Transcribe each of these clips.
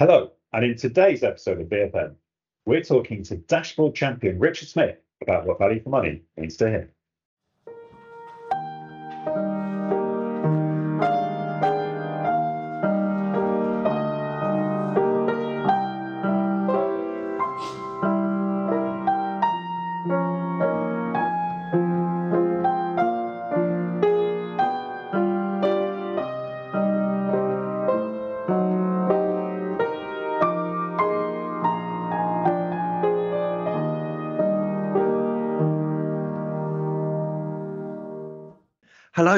Hello, and in today's episode of VFM, we're talking to dashboard champion Richard Smith about what value for money means to him.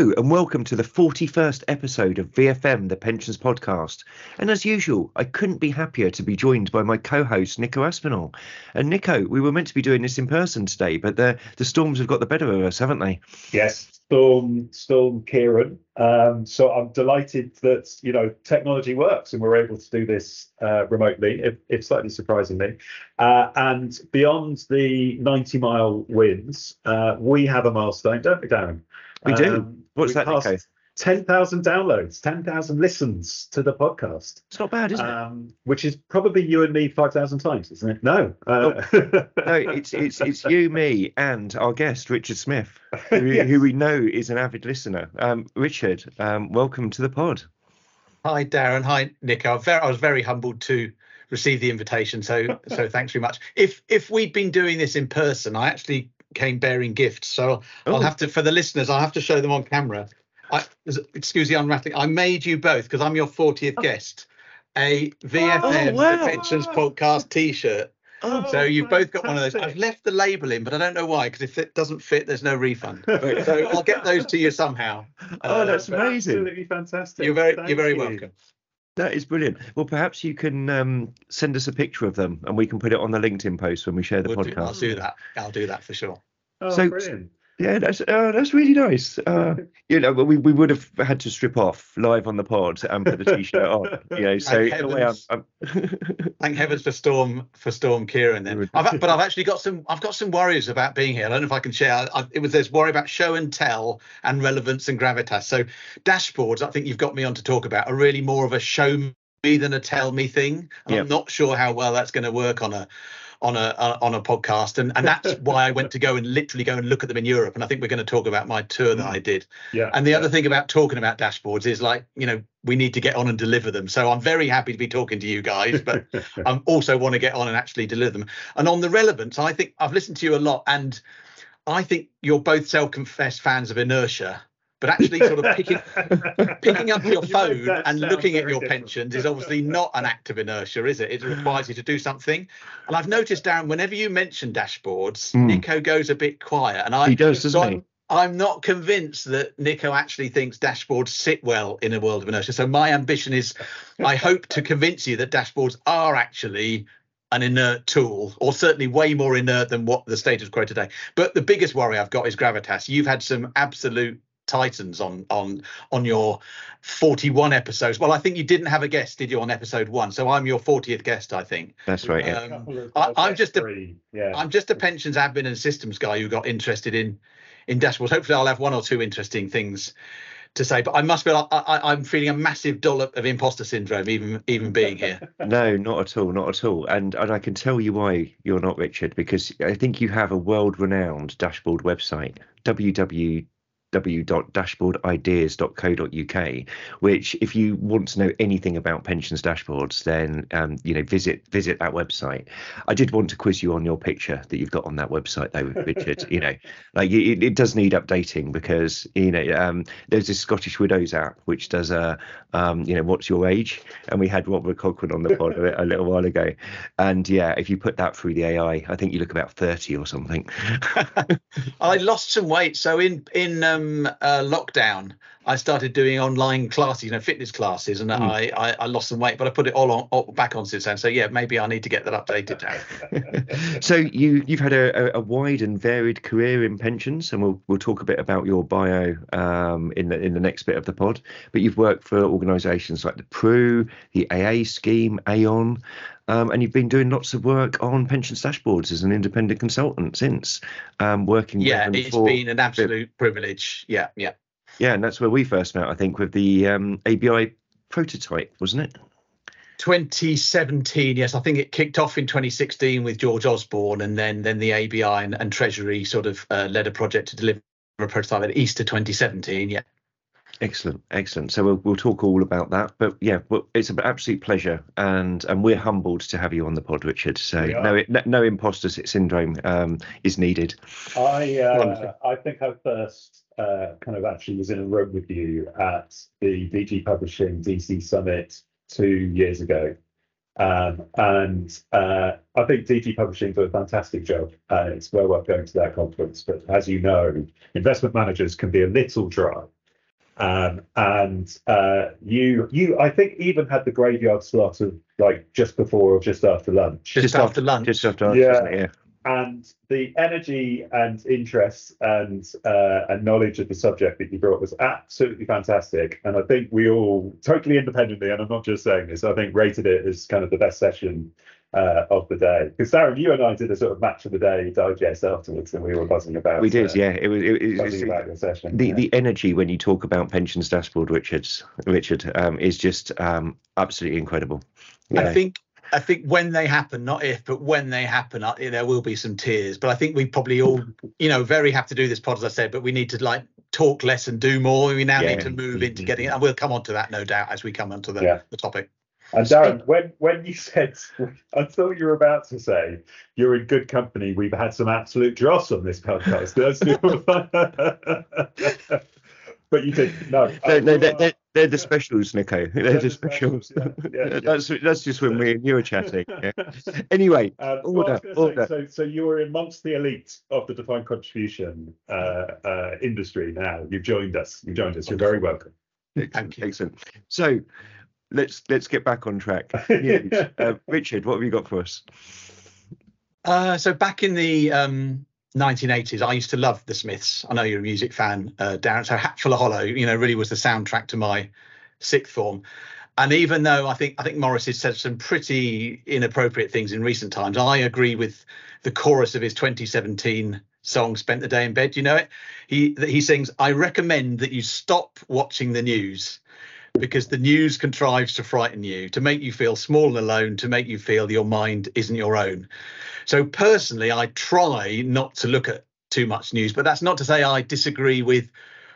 Hello, and welcome to the 41st episode of VFM, the Pensions Podcast. And as usual, I couldn't be happier to be joined by my co host, Nico Aspinall. And Nico, we were meant to be doing this in person today, but the, the storms have got the better of us, haven't they? Yes, Storm, Storm Ciarán. Um, so I'm delighted that, you know, technology works and we're able to do this uh, remotely, if, if, slightly surprisingly. Uh, and beyond the 90 mile winds, uh, we have a milestone, don't we, Darren? We do. Um, What's that, Nico? 10,000 downloads, 10,000 listens to the podcast. It's not bad, is um, it? Which is probably you and me 5,000 times, isn't it? No. Uh, oh, no, it's, it's, it's you, me, and our guest, Richard Smith, who, yes. who we know is an avid listener. Um, Richard, um, welcome to the pod. Hi, Darren. Hi, Nick. I was very, I was very humbled to receive the invitation. So, so thanks very much. If if we'd been doing this in person, I actually came bearing gifts. So oh. I'll have to, for the listeners, I'll have to show them on camera. I, excuse the unrattling. I made you both because I'm your 40th oh. guest. A VFM oh, wow. Pensions podcast T-shirt. Oh, so you've both got fantastic. one of those. I've left the label in, but I don't know why. Because if it doesn't fit, there's no refund. so I'll get those to you somehow. Oh, that's uh, amazing! Absolutely fantastic. You're very, Thank you're very you. welcome. That is brilliant. Well, perhaps you can um, send us a picture of them, and we can put it on the LinkedIn post when we share the we'll podcast. Do, I'll do that. I'll do that for sure. Oh, so, brilliant. Yeah, that's uh, that's really nice. Uh, you know, we, we would have had to strip off live on the pod and put the t-shirt on. You know, so a way, I'm, I'm thank heavens for Storm for Storm Ciarán. Then, I've, but I've actually got some I've got some worries about being here. I don't know if I can share. I, it was this worry about show and tell and relevance and gravitas. So dashboards, I think you've got me on to talk about, are really more of a show me than a tell me thing. Yep. I'm not sure how well that's going to work on a on a on a podcast, and and that's why I went to go and literally go and look at them in Europe. And I think we're going to talk about my tour that mm. I did. Yeah. And the yeah. other thing about talking about dashboards is like you know we need to get on and deliver them. So I'm very happy to be talking to you guys, but I also want to get on and actually deliver them. And on the relevance, I think I've listened to you a lot, and I think you're both self-confessed fans of inertia but actually sort of picking picking up your phone and looking at your pensions is obviously not an act of inertia, is it? It requires you to do something. And I've noticed, Darren, whenever you mention dashboards, mm. Nico goes a bit quiet, and I he does, doesn't so he? I'm not convinced that Nico actually thinks dashboards sit well in a world of inertia. So my ambition is, I hope to convince you that dashboards are actually an inert tool, or certainly way more inert than what the status quo today. But the biggest worry I've got is gravitas. You've had some absolute Titans on on on your 41 episodes. Well, I think you didn't have a guest, did you, on episode one? So I'm your 40th guest, I think. That's right. Yeah. Um, I, am just a yeah. I'm just a pensions admin and systems guy who got interested in in dashboards. Hopefully, I'll have one or two interesting things to say. But I must be, I, am feeling a massive dollop of imposter syndrome, even even being here. no, not at all, not at all. And and I can tell you why you're not Richard, because I think you have a world-renowned dashboard website, www www.dashboardideas.co.uk, which, if you want to know anything about pensions dashboards, then um, you know visit visit that website. I did want to quiz you on your picture that you've got on that website, though, Richard. you know, like it, it, does need updating because you know um, there's this Scottish Widows app which does a um, you know what's your age, and we had Robert Cochrane on the pod a, a little while ago, and yeah, if you put that through the AI, I think you look about thirty or something. I lost some weight, so in in um, uh, lockdown, I started doing online classes, you know, fitness classes, and mm. I, I, I lost some weight, but I put it all on all back on since then. So yeah, maybe I need to get that updated now. so you you've had a, a, wide and varied career in pensions, and we'll we'll talk a bit about your bio um, in the in the next bit of the pod. But you've worked for organisations like the Pru, the AA scheme, Aon. Um, and you've been doing lots of work on pensions dashboards as an independent consultant since um, working. Yeah, it's for, been an absolute privilege. Yeah, yeah. Yeah, and that's where we first met, I think, with the um, ABI prototype, wasn't it? 2017, yes, I think it kicked off in 2016 with George Osborne, and then then the ABI and, and Treasury sort of uh, led a project to deliver a prototype at Easter 2017. Yeah. Excellent, excellent. So we'll we'll talk all about that. But yeah, well, it's an absolute pleasure, and and we're humbled to have you on the pod, Richard. So no, no, no imposter syndrome um, is needed. I uh, I think I first uh, kind of actually was in a room with you at the DG Publishing DC Summit two years ago. Um, and uh, I think DG Publishing do a fantastic job. and it's well worth going to that conference. But as you know, investment managers can be a little dry. Um, and uh, you, you, I think, even had the graveyard slot of like just before or just after lunch. Just, just after, after, lunch. Just after lunch. Yeah. yeah and the energy and interest and uh, and knowledge of the subject that you brought was absolutely fantastic. And I think we all totally independently, and I'm not just saying this, I think rated it as kind of the best session uh, of the day. Because Darren, you and I did a sort of match of the day digest afterwards, and we were buzzing about. We did, uh, yeah. It was, it, it buzzing about your session. The yeah. the energy when you talk about pensions dashboard, Richards, Richard, um, is just um, absolutely incredible. Yeah. I think I think when they happen, not if, but when they happen, I, there will be some tears. But I think we probably all, you know, very have to do this pod, as I said, but we need to like talk less and do more. We now yeah. need to move into getting it. And we'll come on to that, no doubt, as we come onto the, yeah. the topic. And Darren, when when you said, I thought you were about to say, you're in good company. We've had some absolute dross on this podcast. but you did no. no, no they're, they're, the specials, Nico. They're, they're the specials. specials. Yeah, yeah, that's that's just when we and you were chatting. Yeah. Anyway, um, order, order. Say, so, so you were amongst the elite of the defined contribution uh, uh, industry. Now you've joined us. You've joined us. You're very welcome. Excellent. Excellent. So let's let's get back on track. uh, Richard, what have you got for us? Uh, so back in the um, 1980s, I used to love the Smiths. I know you're a music fan, uh, Darren. So Hatful of Hollow, you know, really was the soundtrack to my sixth form. And even though I think I think Morrissey has said some pretty inappropriate things in recent times, I agree with the chorus of his 2017 song "Spent the Day in Bed." You know it. He he sings, "I recommend that you stop watching the news." Because the news contrives to frighten you, to make you feel small and alone, to make you feel your mind isn't your own. So personally, I try not to look at too much news, but that's not to say I disagree with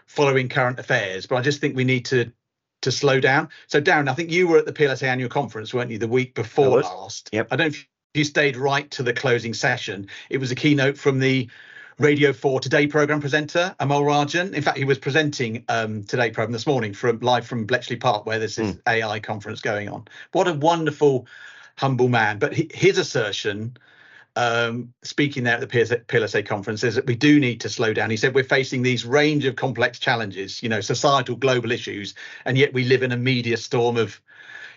following current affairs. But I just think we need to to slow down. So Darren, I think you were at the PLSA annual conference, weren't you, the week before last? Yep. I don't know if you stayed right to the closing session. It was a keynote from the Radio 4 Today program presenter, Amol Rajan. In fact, he was presenting um, Today program this morning from live from Bletchley Park, where there's this mm. AI conference going on. What a wonderful, humble man. But his assertion um, speaking there at the PLSA conference is that we do need to slow down. He said we're facing these range of complex challenges, you know, societal global issues, and yet we live in a media storm of,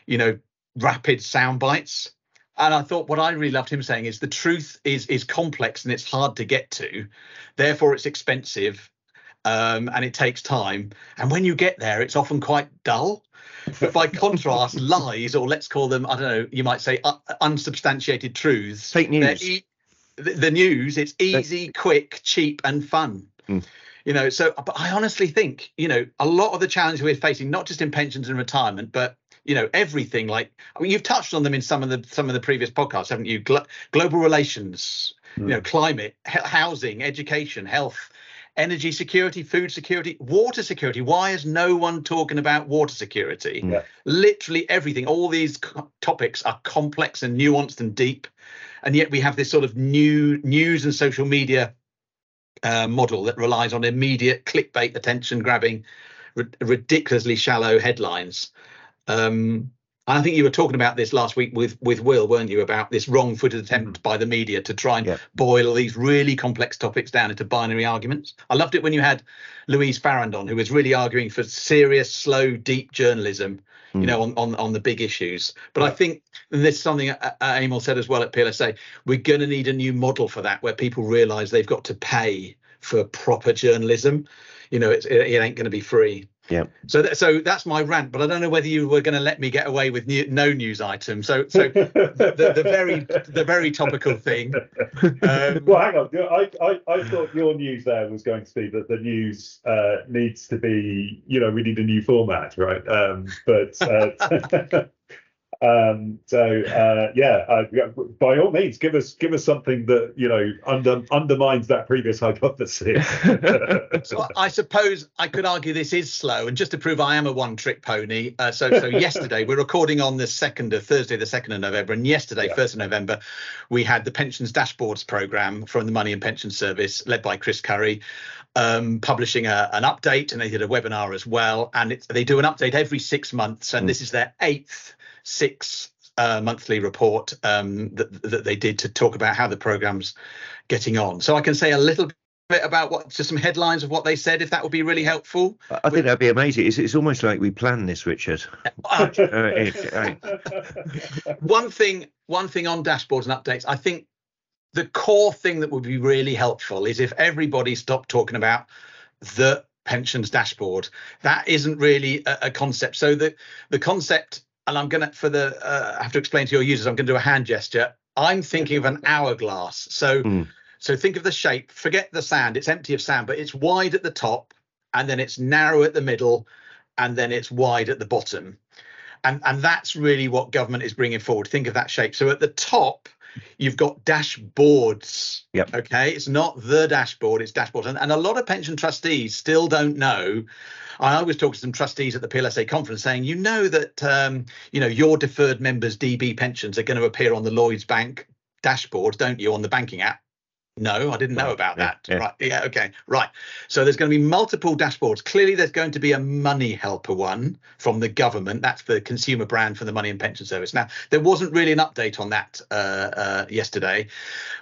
you know, rapid sound bites. And I thought what I really loved him saying is the truth is is complex and it's hard to get to, therefore it's expensive, um, and it takes time. And when you get there, it's often quite dull. But by contrast, lies, or let's call them, I don't know, you might say uh, unsubstantiated truths. Fake news. E- the, the, news, it's easy, quick, cheap, and fun. Mm. You know, so but I honestly think, you know, a lot of the challenges we're facing, not just in pensions and retirement, but you know everything like I mean you've touched on them in some of the some of the previous podcasts haven't you Glo- global relations mm. you know climate he- housing education health energy security, food security, water security. Why is no one talking about water security? Yeah. Literally everything, all these co- topics are complex and nuanced and deep. And yet we have this sort of new news and social media uh, model that relies on immediate clickbait, attention grabbing, r- ridiculously shallow headlines. Um, and I think you were talking about this last week with with Will, weren't you, about this wrong-footed attempt mm. by the media to try and yeah. boil these really complex topics down into binary arguments. I loved it when you had Louise Farrand, who was really arguing for serious, slow, deep journalism. You mm. know, on, on on the big issues. But. I think and there's something uh, uh, Amol said as well at PLSA. We're going to need a new model for that, where people realise they've got to pay for proper journalism. You know, it, it ain't going to be free. Yeah. So that, so that's my rant, but I don't know whether you were going to let me get away with new, no news item. So so the, the, very the very topical thing. Um, well, hang on. I, I I thought your news there was going to be that the news uh, needs to be you know we need a new format, right? Um, but uh, Um, so uh, yeah, uh, by all means, give us give us something that you know under, undermines that previous hypothesis. so I suppose I could argue this is slow, and just to prove I am a one-trick pony. Uh, so so yesterday we're recording on the second of Thursday, the second of November, and yesterday, first yeah. of November, we had the pensions dashboards program from the Money and Pension Service, led by Chris Curry. Um, publishing a, an update and they did a webinar as well and they do an update every six months and mm. this is their eighth six uh, monthly report um, that, that they did to talk about how the program's getting on. So I can say a little bit about what just some headlines of what they said if that would be really helpful. I think that'd be amazing. It's, it's almost like we planned this richard. Uh, one thing one thing on dashboards and updates. I think the core thing that would be really helpful is if everybody stopped talking about the pensions dashboard. That isn't really a, a concept. So the the concept and I'm gonna for the uh, I have to explain to your users. I'm gonna do a hand gesture. I'm thinking of an hourglass. So mm. so think of the shape. Forget the sand. It's empty of sand, but it's wide at the top, and then it's narrow at the middle, and then it's wide at the bottom. And and that's really what government is bringing forward. Think of that shape. So at the top, you've got dashboards. Yep. Okay. It's not the dashboard, it's dashboards. And, and a lot of pension trustees still don't know. I was talking to some trustees at the PLSA conference saying, you know that um, you know your deferred members' DB pensions are going to appear on the Lloyds Bank dashboard, don't you, on the banking app? No, I didn't know about that. Yeah. Right. Yeah. Okay. Right. So there's going to be multiple dashboards. Clearly, there's going to be a money helper one from the government. That's the consumer brand for the Money and Pension Service. Now, there wasn't really an update on that uh, uh, yesterday,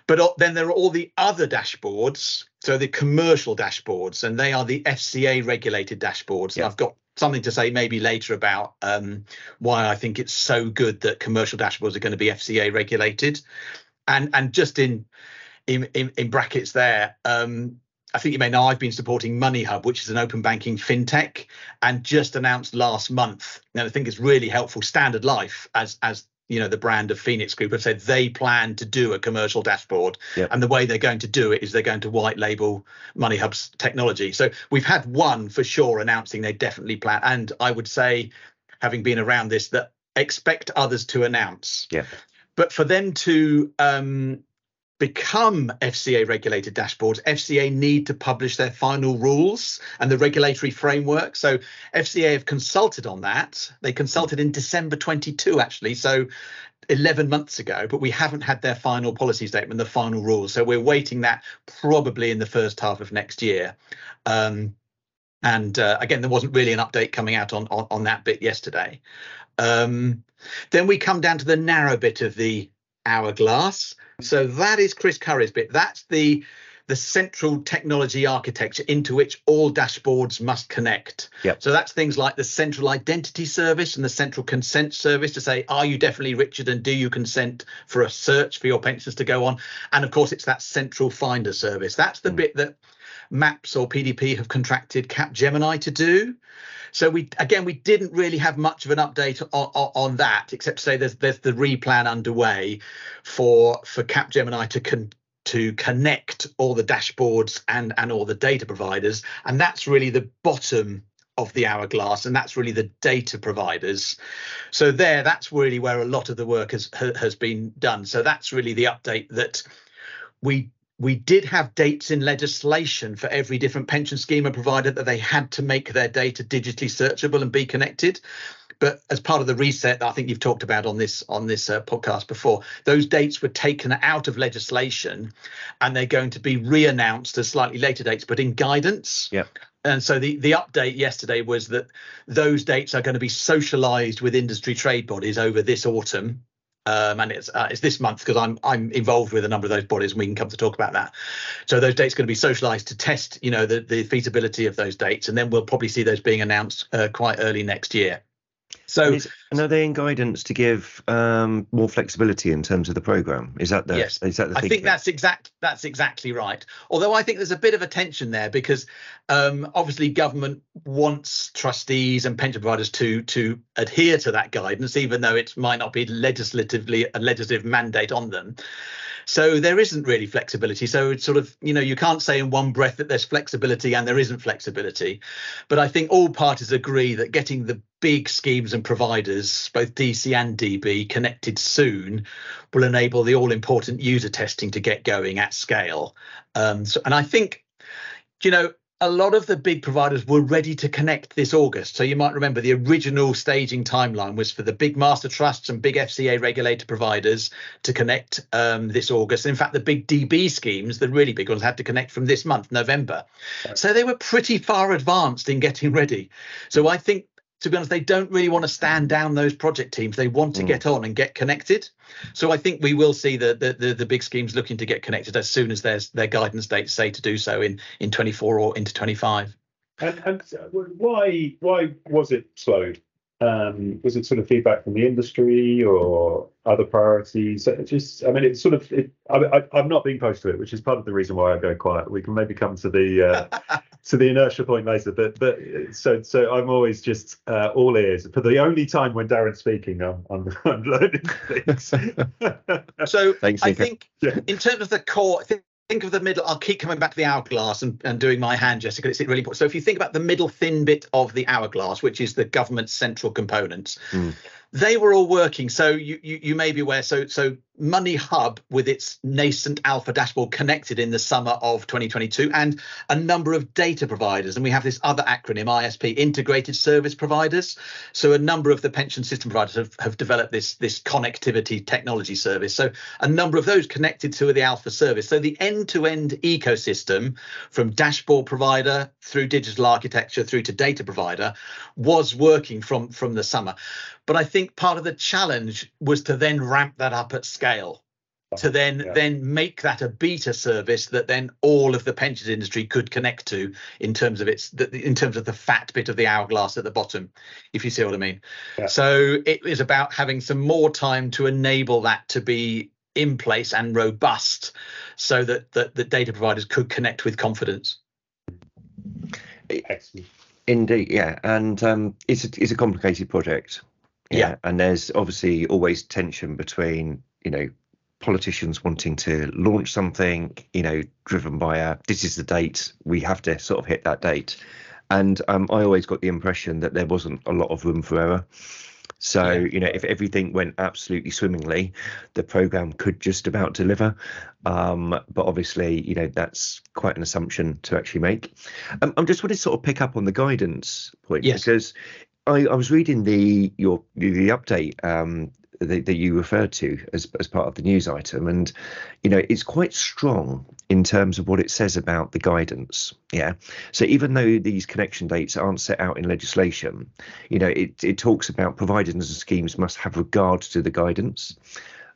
but uh, then there are all the other dashboards. So the commercial dashboards, and they are the FCA regulated dashboards. Yeah. I've got something to say maybe later about um, why I think it's so good that commercial dashboards are going to be FCA regulated. And and just in in, in, in brackets there. Um, I think you may know I've been supporting MoneyHub, which is an open banking fintech, and just announced last month. And I think it's really helpful. Standard Life, as as you know, the brand of Phoenix Group have said they plan to do a commercial dashboard, yep. and the way they're going to do it is they're going to white label MoneyHub's technology. So we've had one for sure announcing they definitely plan, and I would say, having been around this, that expect others to announce. Yeah. But for them to um, become FCA regulated dashboards, FCA need to publish their final rules and the regulatory framework. So FCA have consulted on that. They consulted in December 22, actually. So 11 months ago, but we haven't had their final policy statement, the final rules. So we're waiting that probably in the first half of next year. Um, and uh, again, there wasn't really an update coming out on on, on that bit yesterday. Um, then we come down to the narrow bit of the hourglass. So that is Chris Curry's bit. That's the the central technology architecture into which all dashboards must connect. Yep. So that's things like the central identity service and the central consent service to say, are you definitely Richard and do you consent for a search for your pensions to go on? And of course, it's that central finder service. That's the mm. bit that MAPS or PDP have contracted Capgemini to do. So we again we didn't really have much of an update on, on, on that, except to say there's there's the replan underway for for Capgemini to con, to connect all the dashboards and and all the data providers, and that's really the bottom of the hourglass and that's really the data providers. So there that's really where a lot of the work has has been done. So that's really the update that we we did have dates in legislation for every different pension scheme and provider that they had to make their data digitally searchable and be connected but as part of the reset that I think you've talked about on this on this uh, podcast before, those dates were taken out of legislation, and they're going to be re-announced as slightly later dates, but in guidance. Yeah. And so the the update yesterday was that those dates are going to be socialised with industry trade bodies over this autumn, um, and it's uh, it's this month because I'm I'm involved with a number of those bodies, and we can come to talk about that. So those dates are going to be socialised to test, you know, the the feasibility of those dates, and then we'll probably see those being announced uh, quite early next year. So, is, and are they in guidance to give um, more flexibility in terms of the program? Is that the? Yes. Is that the? I think that's exact. That's exactly right. Although I think there's a bit of a tension there because um, obviously government wants trustees and pension providers to to adhere to that guidance, even though it might not be legislatively a legislative mandate on them. So there isn't really flexibility. So it's sort of, you know, you can't say in one breath that there's flexibility and there isn't flexibility. But I think all parties agree that getting the big schemes and providers, both DC and DB, connected soon will enable the all important user testing to get going at scale. Um, so, and I think, you know, a lot of the big providers were ready to connect this August. So you might remember the original staging timeline was for the big master trusts and big FCA regulated providers to connect um, this August. In fact, the big DB schemes, the really big ones, had to connect from this month, November. So they were pretty far advanced in getting ready. So I think to be honest, they don't really want to stand down those project teams. They want to mm. get on and get connected. So I think we will see the, the, the the big schemes looking to get connected as soon as there's their guidance dates say to do so in in 24 or into 25. And, and why why was it slowed? Um, was it sort of feedback from the industry or other priorities? It just, I mean, it's sort of. It, I, am not being close to it, which is part of the reason why I go quiet. We can maybe come to the uh, to the inertia point later, but but so so I'm always just uh, all ears. For the only time when Darren's speaking, I'm I'm, I'm learning things. so Thanks, I think yeah. in terms of the core, I think think of the middle, I'll keep coming back to the hourglass and, and doing my hand gesture because it's really important. So if you think about the middle thin bit of the hourglass, which is the government's central components, mm they were all working. So you, you, you may be aware. So so Money Hub with its nascent alpha dashboard connected in the summer of 2022, and a number of data providers. And we have this other acronym ISP, Integrated Service Providers. So a number of the pension system providers have, have developed this this connectivity technology service. So a number of those connected to the alpha service. So the end-to-end ecosystem from dashboard provider through digital architecture through to data provider was working from from the summer. But I think part of the challenge was to then ramp that up at scale to then yeah. then make that a beta service that then all of the pensions industry could connect to in terms of its in terms of the fat bit of the hourglass at the bottom if you see what i mean yeah. so it is about having some more time to enable that to be in place and robust so that that the data providers could connect with confidence Excellent. indeed yeah and um, it's a, it's a complicated project yeah. yeah. And there's obviously always tension between, you know, politicians wanting to launch something, you know, driven by a this is the date, we have to sort of hit that date. And um, I always got the impression that there wasn't a lot of room for error. So, yeah. you know, if everything went absolutely swimmingly, the program could just about deliver. Um, but obviously, you know, that's quite an assumption to actually make. Um, I'm just wanted to sort of pick up on the guidance point yes. because I, I was reading the your the update um, that, that, you referred to as as part of the news item, and you know it's quite strong in terms of what it says about the guidance. Yeah. So even though these connection dates aren't set out in legislation, you know it it talks about providers and schemes must have regard to the guidance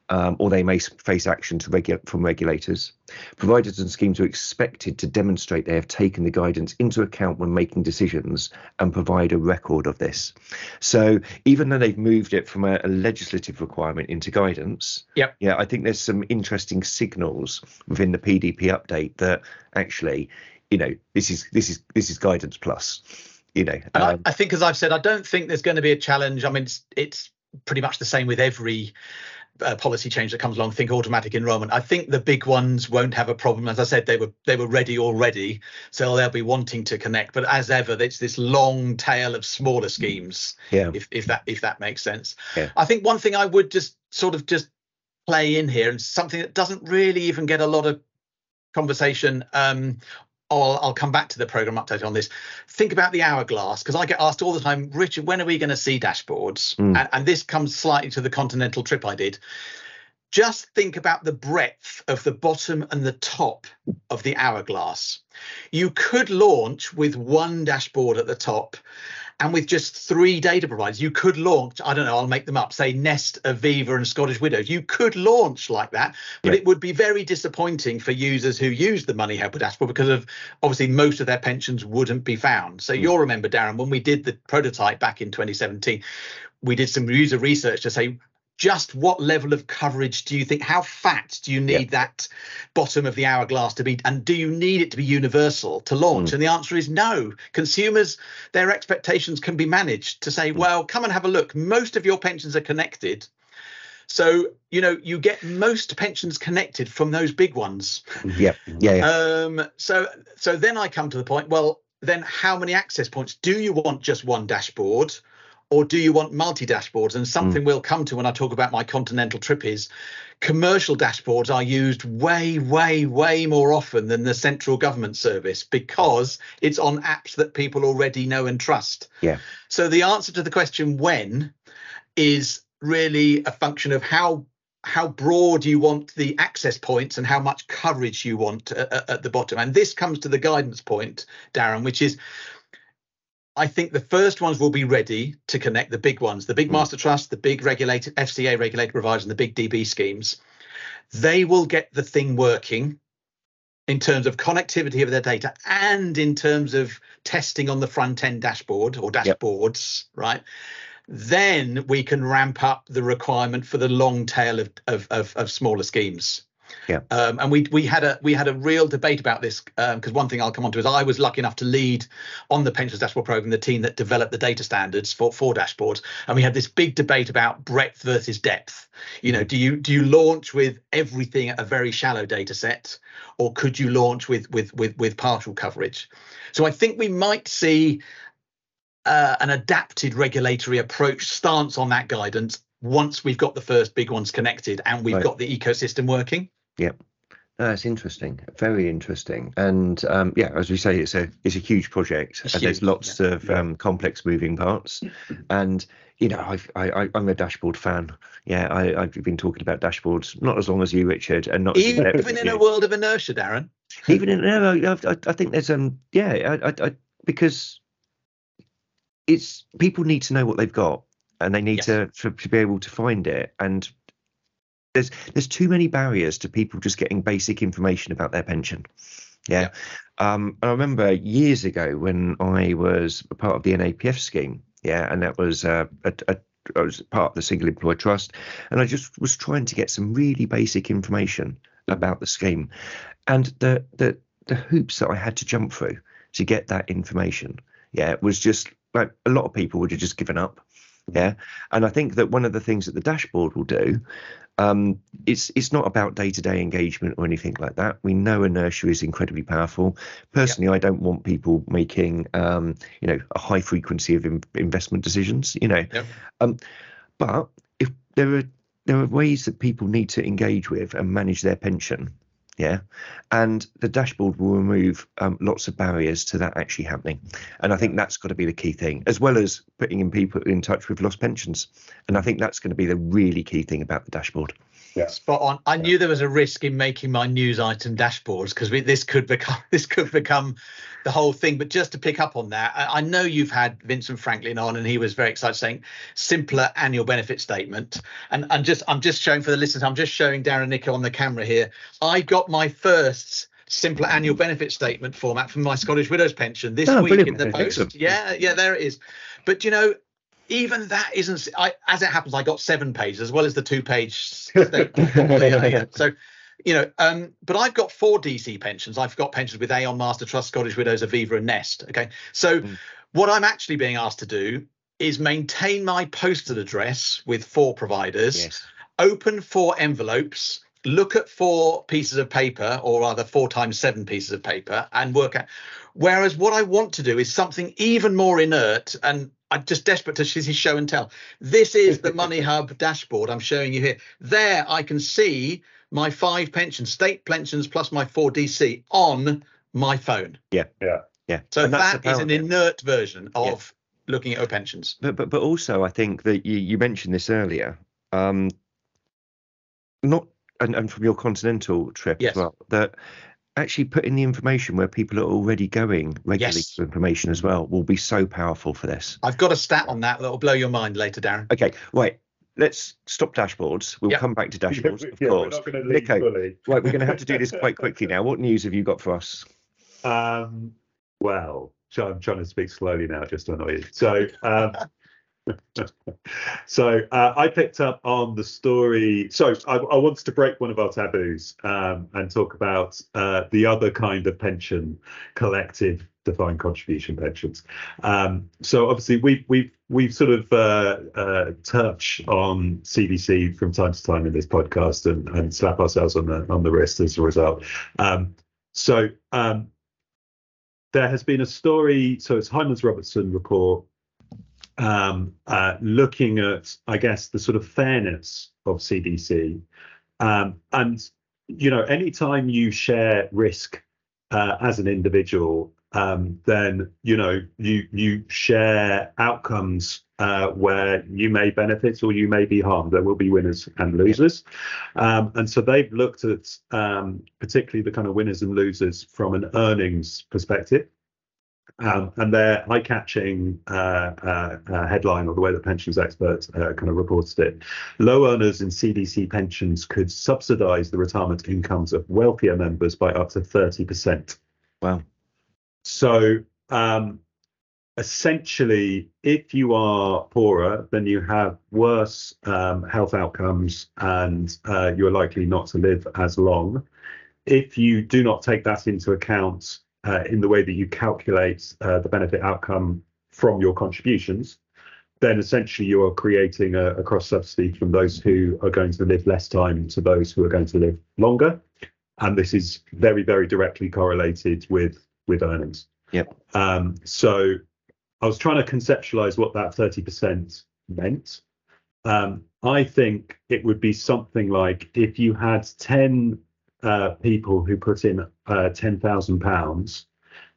um, or they may face action regu- from regulators. Providers and schemes are expected to demonstrate they have taken the guidance into account when making decisions and provide a record of this. So even though they've moved it from a, a legislative requirement into guidance, yep. yeah, I think there's some interesting signals within the PDP update that actually, you know, this is this is this is guidance plus. You know, um, I, I think as I've said, I don't think there's going to be a challenge. I mean, it's, it's pretty much the same with every uh, policy change that comes along think automatic enrollment i think the big ones won't have a problem. As i said they were they were ready already so they'll be wanting to connect. But as ever it's this long tail of smaller schemes yeah. if, if that if that makes sense. Yeah. i think one thing i would just sort of just play in here and something that doesn't really even get a lot of conversation um, I'll, I'll come back to the program update on this. Think about the hourglass because I get asked all the time, Richard, when are we going to see dashboards? Mm. And, and this comes slightly to the continental trip I did. Just think about the breadth of the bottom and the top of the hourglass. You could launch with one dashboard at the top and with just three data providers, you could launch, I don't know, I'll make them up, say Nest, Aviva, and Scottish Widows. You could launch like that, but yeah. it would be very disappointing for users who use the Money Helper dashboard because of obviously most of their pensions wouldn't be found. So mm. you'll remember, Darren, when we did the prototype back in 2017, we did some user research to say just what level of coverage do you think how fat do you need that bottom of the hourglass to be and do you need it to be universal to launch mm. and the answer is no consumers their expectations can be managed to say mm. well come and have a look most of your pensions are connected So you know you get most pensions connected from those big ones. Yeah, yeah, yeah. Um, so so then I come to the point. Well, then how many access points do you want? Just one dashboard, or do you want multi dashboards? And something hmm. we'll come to when I talk about my continental trip is commercial dashboards are used way, way, way more often than the central government service because it's on apps that people already know and trust. Yeah. So the answer to the question when is really a function of how how broad you want the access points and how much coverage you want at, at the bottom. And this comes to the guidance point, Darren, which is I think the first ones will be ready to connect the big ones, the big hmm. master trust, the big regulated FCA regulated providers, and the big DB schemes. They will get the thing working in terms of connectivity of their data and in terms of testing on the front end dashboard or dashboards, yep. right? Then we can ramp up the requirement for the long tail of, of, of, of smaller schemes. Yeah. Um, and we we had a we had a real debate about this because um, one thing I'll come on to is I was lucky enough to lead on the pensions dashboard program the team that developed the data standards for for dashboards and we had this big debate about breadth versus depth. You know, do you do you launch with everything at a very shallow data set or could you launch with with with with partial coverage? So I think we might see uh, an adapted regulatory approach stance on that guidance once we've got the first big ones connected and we've right. got the ecosystem working. Yep. That's interesting, very interesting, and um, yeah, as we say, it's a it's a huge project, it's and huge, there's lots yeah. of um, complex moving parts, and you know, I've, I, I'm a dashboard fan. Yeah, I, I've been talking about dashboards not as long as you, Richard, and not even, even in a world of inertia, Darren. Even in no, I, I think there's um yeah, I, I, because it's people need to know what they've got, and they need yes. to, to to be able to find it, and there's there's too many barriers to people just getting basic information about their pension. Yeah. yeah. Um, I remember years ago when I was a part of the NAPF scheme. Yeah, and that was uh, a, a I was part of the single employer trust, and I just was trying to get some really basic information about the scheme, and the the the hoops that I had to jump through to get that information. Yeah, it was just like a lot of people would have just given up. Yeah, and I think that one of the things that the dashboard will do um, it's it's not about day to day engagement or anything like that. We know inertia is incredibly powerful. Personally, yep. I don't want people making um, you know a high frequency of in, investment decisions. You know, yep. um, but if there are there are ways that people need to engage with and manage their pension yeah. And the dashboard will remove um, lots of barriers to that actually happening. And i think that's got to be the key thing as well as putting in people in touch with lost pensions. And i think that's going to be the really key thing about the dashboard yeah. Spot on. I knew there was a risk in making my news item dashboards because this could become this could become the whole thing. But just to pick up on that, I, I, know you've had Vincent Franklin on, and he was very excited, saying simpler annual benefit statement. And and just I'm just showing for the listeners, I'm just showing Darren Nico on the camera here. I got my first simpler annual benefit statement format from my Scottish Widows pension this oh, week brilliant. in the post. Yeah, yeah, there it is. But you know, even that isn't I, as it happens i got seven pages as well as the two page so you know um, but i've got four dc pensions i've got pensions with aon master trust scottish widows aviva and nest okay so mm. what i'm actually being asked to do is maintain my postal address with four providers yes. open four envelopes look at four pieces of paper or rather four times seven pieces of paper and work out whereas what i want to do is something even more inert and I'm just desperate to see show and tell. This is the Money Hub dashboard I'm showing you here. There, I can see my five pensions, state pensions plus my four DC on my phone. Yeah, yeah, yeah. So and that is an inert version of yeah. looking at our pensions. But but but also, I think that you you mentioned this earlier. Um, not and, and from your continental trip yes. as well that actually putting the information where people are already going regularly yes. for information as well will be so powerful for this. I've got a stat on that that'll blow your mind later, Darren. Okay, right. Let's stop dashboards. We'll yep. come back to dashboards, of yeah, course. We're Nico, right, we're going to have to do this quite quickly now. What news have you got for us? Um, well, so I'm trying to speak slowly now, just to annoy you. So, um, so uh, I picked up on the story. So I, I wanted to break one of our taboos um, and talk about uh, the other kind of pension collective defined contribution pensions. Um, so obviously we we've we've sort of uh, uh, touch on CDC from time to time in this podcast and, and slap ourselves on the on the wrist as a result. Um, so um, there has been a story. So it's Hymans Robertson report um, uh, looking at, I guess, the sort of fairness of CDC. Um, and, you know, anytime you share risk uh, as an individual, um, then, you know, you, you share outcomes uh, where you may benefit or you may be harmed. There will be winners and losers. Um, and so they've looked at um, particularly the kind of winners and losers from an earnings perspective. Um, and their eye-catching uh, uh, uh, headline, or the way the pensions expert uh, kind of reported it, low earners in CDC pensions could subsidise the retirement incomes of wealthier members by up to 30%. Wow. So um, essentially, if you are poorer, then you have worse um, health outcomes and uh, you're likely not to live as long. If you do not take that into account uh, in the way that you calculate uh, the benefit outcome from your contributions, then essentially you are creating a, a cross subsidy from those who are going to live less time to those who are going to live longer. And this is very, very directly correlated with with earnings. Yep. Um, so I was trying to conceptualize what that 30% meant. Um, I think it would be something like if you had 10 uh, people who put in uh, £10,000,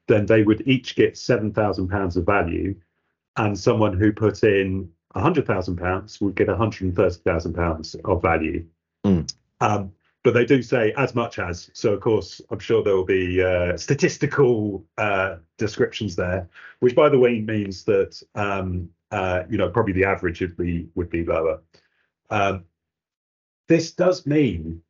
then they would each get £7,000 of value, and someone who put in £100,000 would get £130,000 of value. Mm. Um, but they do say as much as. So, of course, I'm sure there will be uh, statistical uh, descriptions there, which, by the way, means that um, uh, you know probably the average would be would be lower. Um, this does mean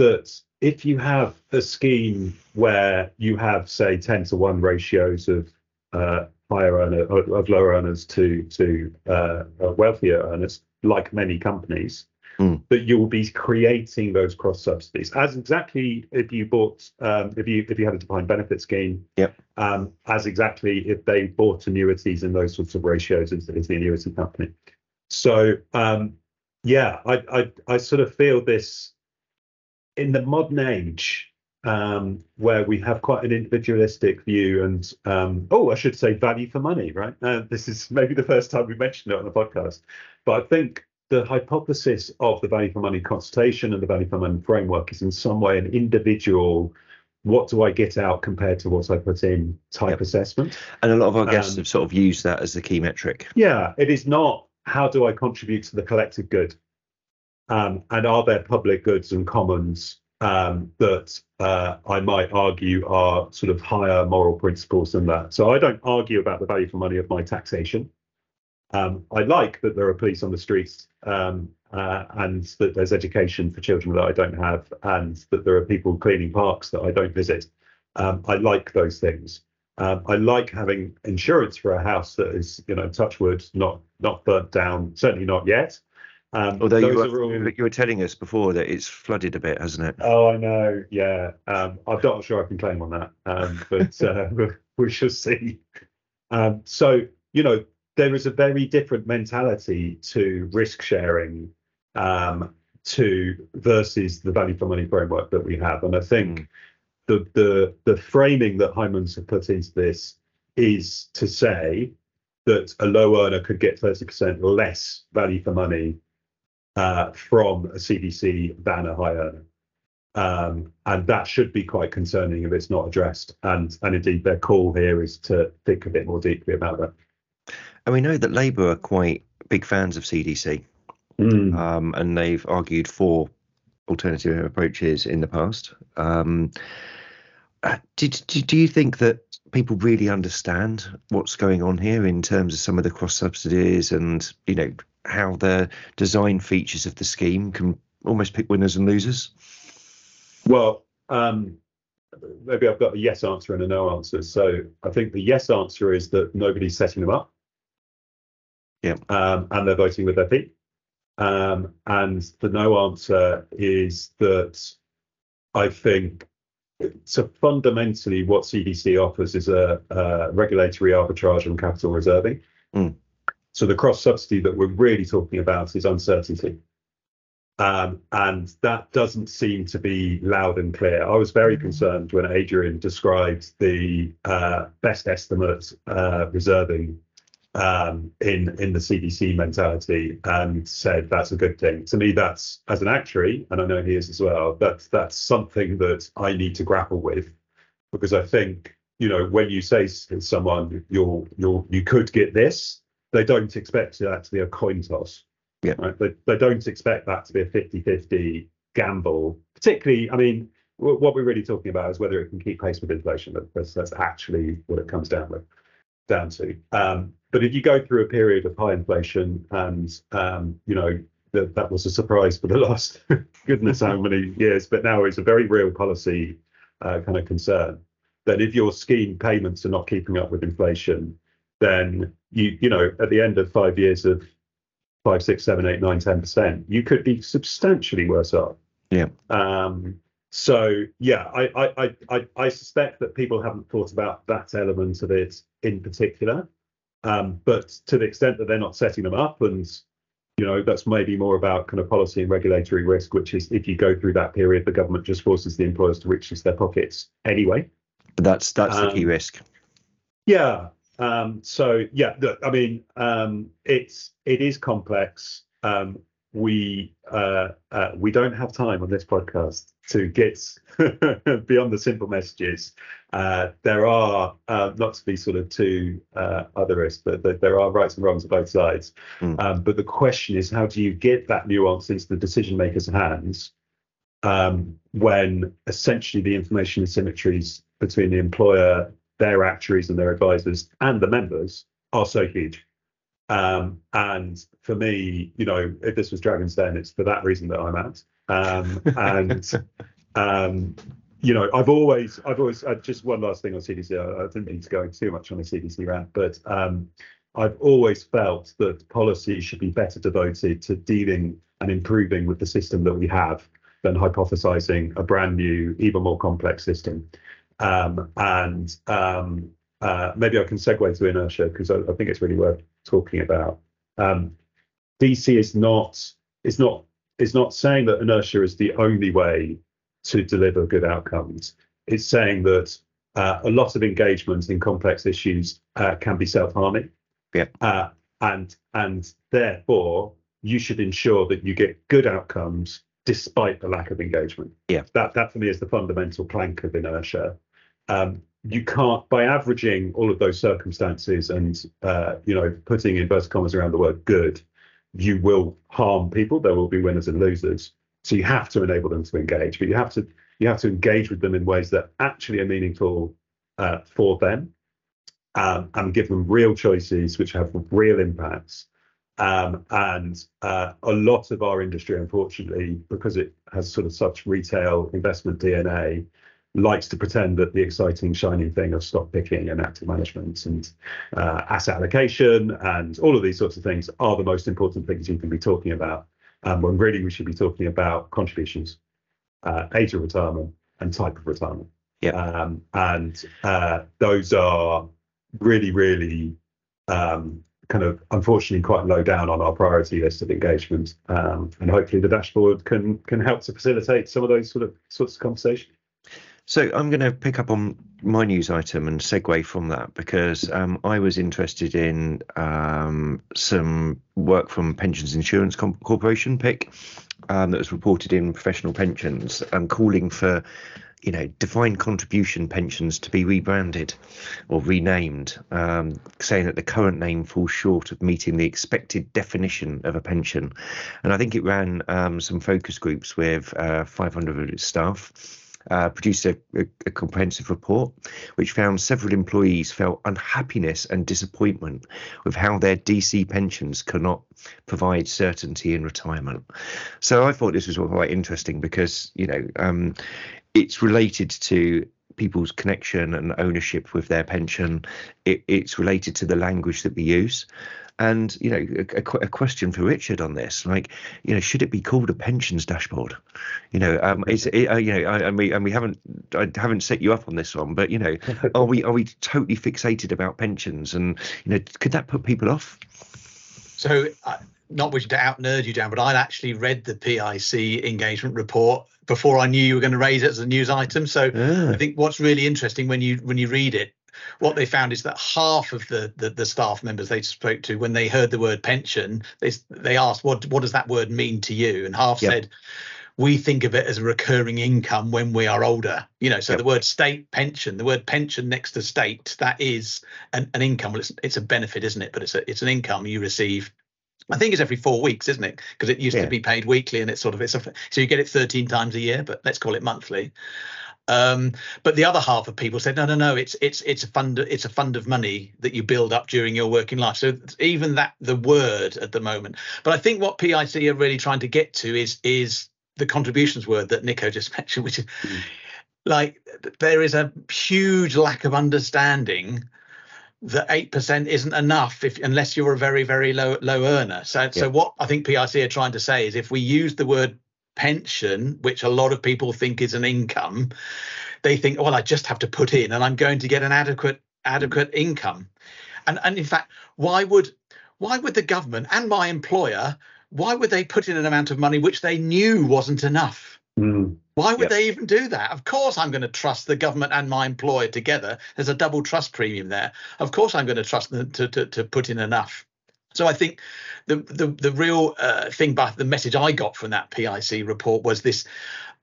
that if you have a scheme where you have, say, 10 to 1 ratios of uh, higher earner of lower earners to to uh, wealthier earners, like many companies, mm. that you will be creating those cross subsidies as exactly if you bought um, if you if you had a defined benefit scheme. Yep. Um, as exactly if they bought annuities in those sorts of ratios into, as the annuity company. So um, yeah, I, I I sort of feel this in the modern age um, where we have quite an individualistic view and um, oh, I should say value for money, right? Uh, this is maybe the first time we mentioned it on the podcast, but I think the hypothesis of the value for money consultation and the value for money framework is in some way an individual what do I get out compared to what I put in type yep. assessment. And a lot of our guests um, have sort of used that as the key metric. Yeah, it is not how do I contribute to the collective good? Um, and are there public goods and commons um, that uh, I might argue are sort of higher moral principles than that? So I don't argue about the value for money of my taxation. Um, I like that there are police on the streets um, uh, and that there's education for children that I don't have, and that there are people cleaning parks that I don't visit. Um, I like those things. Um, I like having insurance for a house that is, you know, touchwood, not not burnt down, certainly not yet. Um, Although you were, all... you were telling us before that it's flooded a bit, hasn't it? Oh, I know. Yeah, um, I'm not sure I can claim on that, um, but uh, we shall see. Um, so, you know, there is a very different mentality to risk sharing um, to versus the value for money framework that we have. And I think mm. the the the framing that Hymans have put into this is to say that a low earner could get 30% less value for money uh, from a CDC than a high earner. Um, and that should be quite concerning if it's not addressed. And and indeed, their call here is to think a bit more deeply about that. And we know that Labour are quite big fans of CDC, mm. um, and they've argued for alternative approaches in the past. Um, uh, did, do, do you think that people really understand what's going on here in terms of some of the cross subsidies and you know how the design features of the scheme can almost pick winners and losers? Well, um, maybe I've got a yes answer and a no answer. So I think the yes answer is that nobody's setting them up. Yeah. Um, and they're voting with their feet. Um, and the no answer is that I think so fundamentally, what CDC offers is a, a regulatory arbitrage on capital reserving. Mm. So the cross subsidy that we're really talking about is uncertainty. Um, and that doesn't seem to be loud and clear. I was very concerned when Adrian described the uh, best estimate uh, reserving um, in in the CDC mentality and said that's a good thing. To me, that's as an actuary, and I know he is as well. That's that's something that I need to grapple with because I think you know when you say to someone you'll you'll you could get this, they don't expect that to be a coin toss. Yeah. Right? They, they don't expect that to be a 50-50 gamble. Particularly, I mean, what we're really talking about is whether it can keep pace with inflation. That's, that's actually what it comes down with down to. Um, but if you go through a period of high inflation and um, you know that that was a surprise for the last goodness how many years, but now it's a very real policy uh, kind of concern. That if your scheme payments are not keeping up with inflation, then you you know at the end of five years of five, six, seven, eight, nine, ten percent, you could be substantially worse off. Yeah. Um, so yeah, I, I I I suspect that people haven't thought about that element of it in particular. Um, but to the extent that they're not setting them up, and you know, that's maybe more about kind of policy and regulatory risk, which is if you go through that period, the government just forces the employers to reach into their pockets anyway. But that's that's Um, the key risk. Yeah. Um, so yeah, look, I mean, um, it's it is complex. Um, we uh, uh, we don't have time on this podcast to get beyond the simple messages. Uh, there are uh, not to be sort of too uh, otherist, but, but there are rights and wrongs on both sides. Mm. Um, but the question is, how do you get that nuance into the decision makers' hands um, when essentially the information asymmetries between the employer, their actuaries, and their advisors, and the members are so huge. Um, and for me, you know, if this was Dragon's Den, it's for that reason that I'm at. Um, and um, you know, I've always, I've always, uh, just one last thing on CDC. I, I didn't mean to go too much on the CDC rant, but um, I've always felt that policy should be better devoted to dealing and improving with the system that we have than hypothesizing a brand new, even more complex system. Um, and um, uh, maybe I can segue to inertia because I, I think it's really worth talking about. Um, DC is not is not is not saying that inertia is the only way to deliver good outcomes. It's saying that uh, a lot of engagement in complex issues uh, can be self-harming. Yeah. Uh, and and therefore you should ensure that you get good outcomes despite the lack of engagement. Yeah. That that for me is the fundamental plank of inertia. Um, you can't by averaging all of those circumstances and uh, you know putting inverted commas around the word good, you will harm people. There will be winners and losers. So you have to enable them to engage, but you have to you have to engage with them in ways that actually are meaningful uh, for them, um, and give them real choices which have real impacts. Um, and uh, a lot of our industry, unfortunately, because it has sort of such retail investment DNA, likes to pretend that the exciting, shining thing of stock picking and active management and uh, asset allocation and all of these sorts of things are the most important things you can be talking about. Um, when really we should be talking about contributions, uh, age of retirement, and type of retirement. Yeah. Um, and uh, those are really, really um, kind of unfortunately quite low down on our priority list of engagement. Um, and hopefully the dashboard can can help to facilitate some of those sort of sorts of conversations. So I'm going to pick up on my news item and segue from that because um, I was interested in um, some work from Pensions Insurance Com- Corporation (PIC) um, that was reported in Professional Pensions calling for, you know, defined contribution pensions to be rebranded or renamed, um, saying that the current name falls short of meeting the expected definition of a pension. And I think it ran um, some focus groups with uh, 500 of its staff uh, produced a, a, a, comprehensive report which found several employees felt unhappiness and disappointment with how their DC pensions cannot provide certainty in retirement. So I thought this was quite interesting because you know um, it's related to people's connection and ownership with their pension. It, it's related to the language that we use. And you know, a, a, question for Richard on this, like, you know, should it be called a pensions dashboard? You know, um, is it, uh, you know, I, and we and we haven't I haven't set you up on this one, but you know, are we are we totally fixated about pensions, and you know, could that put people off? So. Uh, not wishing to out nerd you down, but I'd actually read the PIC engagement report before I knew you were going to raise it as a news item. So I think what's really interesting when you when you read it, what they found is that half of the, the, the staff members they spoke to, when they heard the word pension, they they asked what what does that word mean to you, and half yep. said we think of it as a recurring income when we are older. You know, so yep. the word state pension, the word pension next to state, that is an, an income. Well, it's, it's a benefit, isn't it? But it's a, it's an income you receive I think it's every four weeks, isn't it? Because it used yeah. to be paid weekly, and it's sort of it's a, so you get it 13 times a year, but let's call it monthly. Um, but the other half of people said, no, no, no, it's it's it's a fund it's a fund of money that you build up during your working life. So even that the word at the moment. But I think what PIC are really trying to get to is is the contributions word that Nico just mentioned, which is mm. like there is a huge lack of understanding that eight percent isn't enough if unless you're a very very low low earner. So yeah. so what I think PIC are trying to say is if we use the word pension, which a lot of people think is an income, they think, well, I just have to put in and I'm going to get an adequate adequate income. And and in fact, why would why would the government and my employer why would they put in an amount of money which they knew wasn't enough? Mm. Why would yep. they even do that? Of course, I'm going to trust the government and my employer together. There's a double trust premium there. Of course, I'm going to trust them to, to, to put in enough. So I think the the, the real uh, thing, but the message I got from that PIC report was this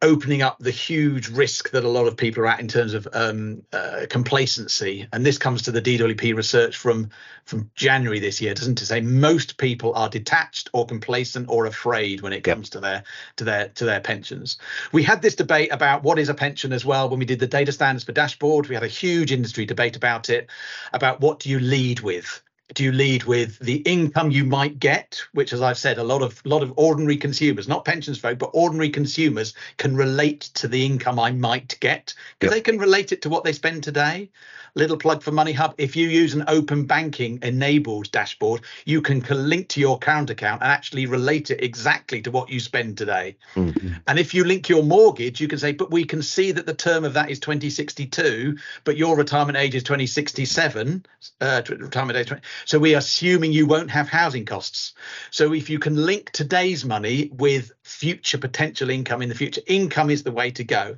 opening up the huge risk that a lot of people are at in terms of um, uh, complacency. And this comes to the DWP research from from January this year, doesn't it? Say most people are detached or complacent or afraid when it comes yep. to their to their to their pensions. We had this debate about what is a pension as well when we did the data standards for dashboard. We had a huge industry debate about it, about what do you lead with do you lead with the income you might get which as i've said a lot of lot of ordinary consumers not pensions folk but ordinary consumers can relate to the income i might get because yep. they can relate it to what they spend today little plug for money hub if you use an open banking enabled dashboard you can link to your current account and actually relate it exactly to what you spend today mm-hmm. and if you link your mortgage you can say but we can see that the term of that is 2062 but your retirement age is 2067 uh, retirement age 20, so we're assuming you won't have housing costs. So if you can link today's money with future potential income in the future, income is the way to go.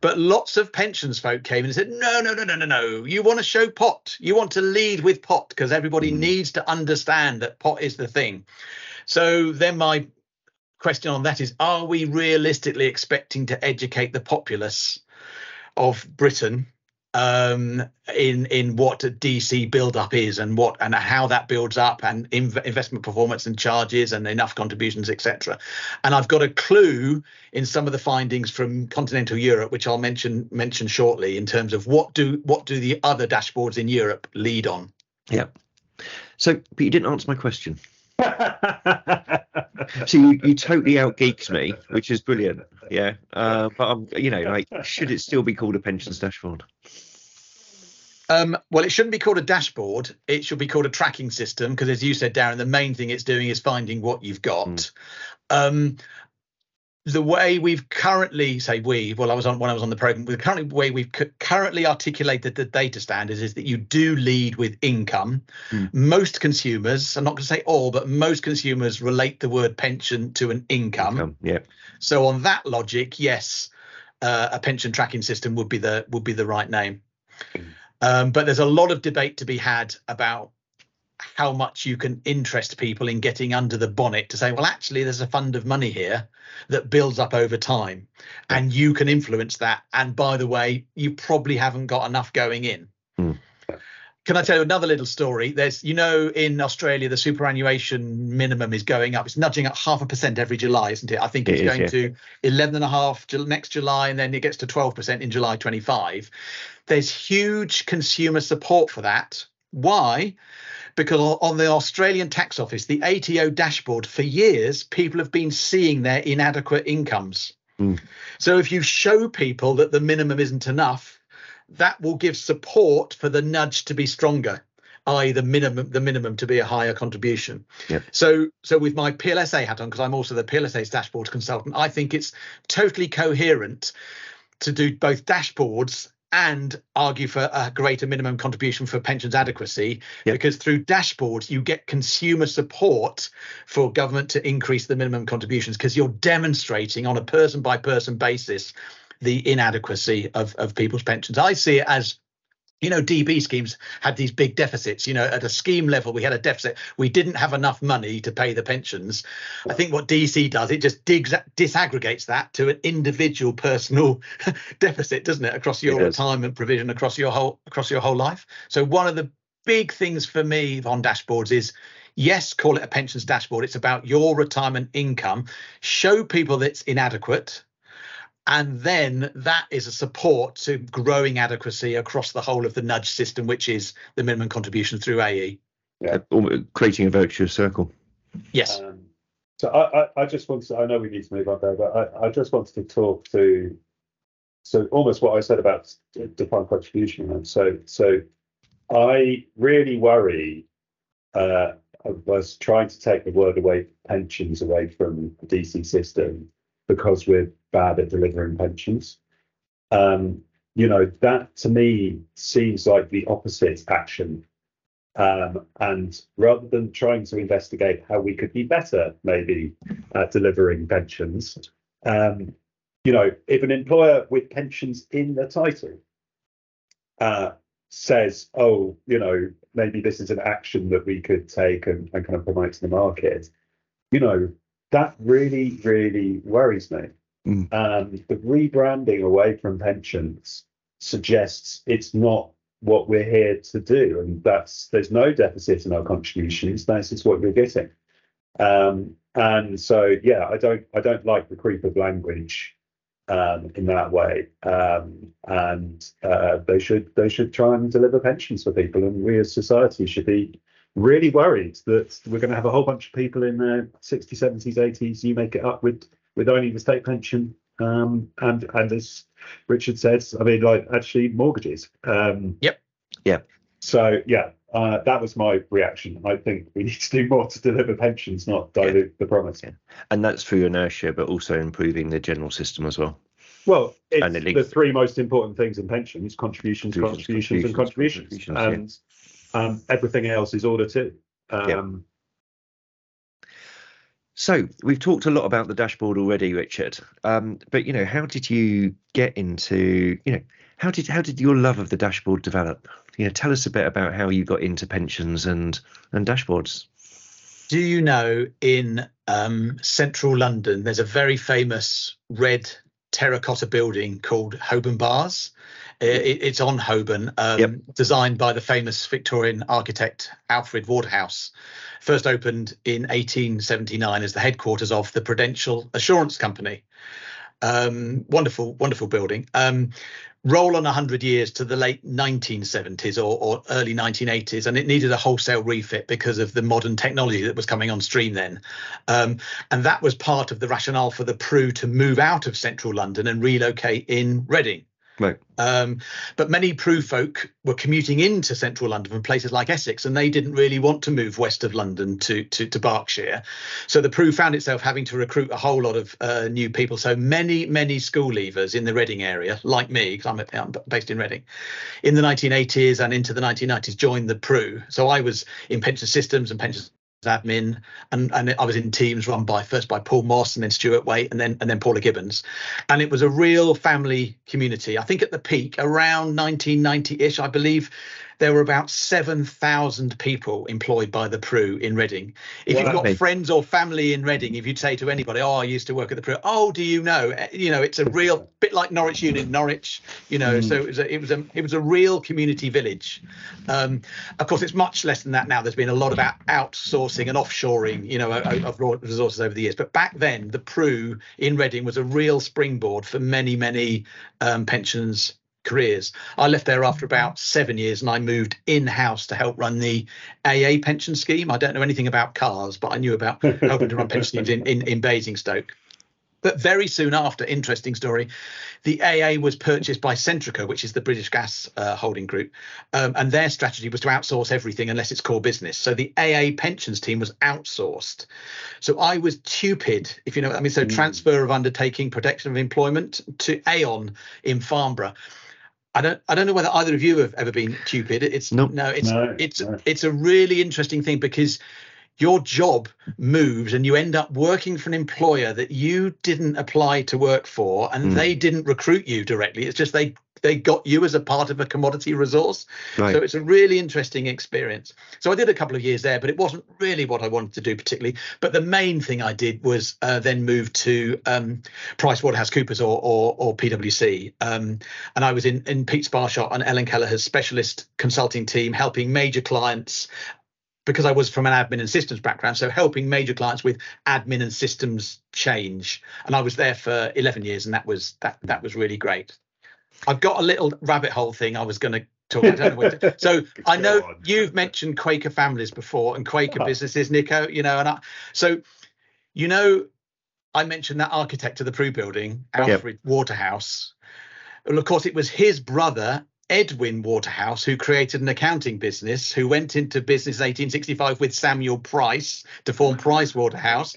But lots of pensions folk came and said, no, no, no, no, no, no. You want to show pot. You want to lead with pot because everybody mm. needs to understand that pot is the thing. So then my question on that is are we realistically expecting to educate the populace of Britain um, in in what DC build up is and what and how that builds up and inv- investment performance and charges and enough contributions etc. And I've got a clue in some of the findings from continental Europe, which I'll mention mention shortly, in terms of what do what do the other dashboards in Europe lead on. Yeah. So, but you didn't answer my question. so you, you totally outgeeked me, which is brilliant. Yeah, uh, but I'm, you know, like, should it still be called a pensions dashboard? Um, well, it shouldn't be called a dashboard. It should be called a tracking system because, as you said, Darren, the main thing it's doing is finding what you've got. Mm. Um, the way we've currently say we well i was on when i was on the program the current way we've c- currently articulated the data standards is that you do lead with income mm. most consumers i'm not going to say all but most consumers relate the word pension to an income, income yeah so on that logic yes uh, a pension tracking system would be the would be the right name mm. Um, but there's a lot of debate to be had about how much you can interest people in getting under the bonnet to say, well, actually, there's a fund of money here that builds up over time and you can influence that. And by the way, you probably haven't got enough going in. Mm. Can I tell you another little story? There's, you know, in Australia, the superannuation minimum is going up. It's nudging up half a percent every July, isn't it? I think it's it going yeah. to 11 and a half next July, and then it gets to 12% in July 25. There's huge consumer support for that. Why? because on the Australian tax office, the ATO dashboard, for years, people have been seeing their inadequate incomes. Mm. So if you show people that the minimum isn't enough, that will give support for the nudge to be stronger. i.e. the minimum the minimum to be a higher contribution. Yep. So so with my PLSA hat on, because I'm also the PLSA's dashboard consultant, I think it's totally coherent to do both dashboards and argue for a greater minimum contribution for pensions adequacy Yep. because through dashboards you get consumer support for government to increase the minimum contributions because you're demonstrating on a person by person basis the inadequacy of, of people's pensions. I see it as you know, DB schemes had these big deficits. You know, at a scheme level, we had a deficit. We didn't have enough money to pay the pensions. I think what DC does, it just digs, disaggregates that to an individual personal deficit, doesn't it, across your It retirement provision, across your whole across your whole life. So one of the big things for me on dashboards is yes, call it a pensions dashboard. It's about your retirement income. Show people that it's inadequate. And then that is a support to growing adequacy across the whole of the nudge system, which is the minimum contribution through. AE. Almo- creating a virtuous circle. Yes. Um, so I, I, I just wanted to, I know we need to move on there, but I, I just wanted to talk to, so almost what I said about defined contribution. And so, so I really worry, uh, I was trying to take the word away, pensions away from the DC system because we're bad at delivering pensions. Um, you know, that to me seems like the opposite action um, and rather than trying to investigate how we could be better, maybe at delivering pensions, um, you know, if an employer with pensions in the title uh, says, oh, you know, maybe this is an action that we could take and, and kind of promote to the market, you know, that really, really worries me. Mm. Um, the rebranding away from pensions suggests it's not what we're here to do, and that's there's no deficit in our contributions. That's just what you're getting. Um, and so, yeah, I don't I don't like the creep of language um, in that way. Um, and uh, they should they should try and deliver pensions for people, and we as society should be really worried that we're going to have a whole bunch of people in their 60s, 70s, 80s. You make it up with with only the state pension, um, and and as Richard says, I mean, like actually mortgages. Um, Yep. Yep. So yeah, uh, that was my reaction. I think we need to do more to deliver pensions, not dilute the promise. Yeah. And that's through inertia, but also improving the general system as well. Well, it's And the three most important things in pensions: contributions, contributions, Contributions, and contributions, contributions, and um, everything else is order too. Um, So we've talked a lot about the dashboard already, Richard. Um, but you know, how did you get into, you know, how did how did your love of the dashboard develop? You know, tell us a bit about how you got into pensions and and dashboards. Do you know in um, central London, there's a very famous red terracotta building called Holborn Bars? Uh, it- it's on Holborn, um, Yep. designed by the famous Victorian architect Alfred Waterhouse. First opened in 1879 as the headquarters of the Prudential Assurance Company. Um, wonderful, wonderful building. Um, roll on 100 years to the late 1970s or, or early 1980s, and it needed a wholesale refit because of the modern technology that was coming on stream then. Um, and that was part of the rationale for the Pru to move out of central London and relocate in Reading. Right. Um, but many Pru folk were commuting into central London from places like Essex, and they didn't really want to move west of London to to, to Berkshire. So the Pru found itself having to recruit a whole lot of uh, new people. So many many school leavers in the Reading area, like me, because I'm, I'm based in Reading, in the 1980s and into the 1990s, joined the Pru. So I was in pension systems and pension admin and and I was in teams run by first by Paul Moss and then Stuart Waite and then and then Paula Gibbons. And it was a real family community. I think at the peak around 1990ish I believe there were about 7,000 people employed by the Pru in Reading. If Wow. you've got friends or family in Reading, if you'd say to anybody, "Oh, I used to work at the Pru," "Oh, do you know?" Eh, You know, it's a real bit like Norwich Union, Norwich. You know, so it was a, it was a it was a real community village. Um, of course, it's much less than that now. There's been a lot of out- outsourcing and offshoring, you know, of resources over the years. But back then, the Pru in Reading was a real springboard for many, many um, pensions careers. I left there after about seven years, and I moved in-house to help run the AA pension scheme. I don't know anything about cars, but I knew about helping to run pension schemes in in, in Basingstoke. But very soon after, interesting story, the AA was purchased by Centrica, which is the British gas uh, holding group, um, and their strategy was to outsource everything unless it's core business. So the AA pensions team was outsourced. So I was TUPID, if you know what I mean. So mm. transfer of undertaking, protection of employment to Aon in Farnborough. I don't I don't know whether either of you have ever been TUPID. It's nope. no, it's no, it's no. it's a really interesting thing because your job moves and you end up working for an employer that you didn't apply to work for and mm. they didn't recruit you directly it's just they they got you as a part of a commodity resource right. so it's a really interesting experience so i did a couple of years there but it wasn't really what i wanted to do particularly but the main thing i did was uh, then move to um, pricewaterhousecoopers or, or, or pwc um, and i was in, in pete sparshott and ellen kelleher's specialist consulting team helping major clients because I was from an admin and systems background, so helping major clients with admin and systems change. And I was there for 11 years, and that was that that was really great. I've got a little rabbit hole thing I was going to talk. I don't know to, so I know you've mentioned Quaker families before and Quaker businesses, Nico. You know, and I, so you know, I mentioned that architect of the Pru building, Alfred yep. Waterhouse. Well, of course, it was his brother Edwin Waterhouse, who created an accounting business, who went into business in 1865 with Samuel Price to form Price Waterhouse,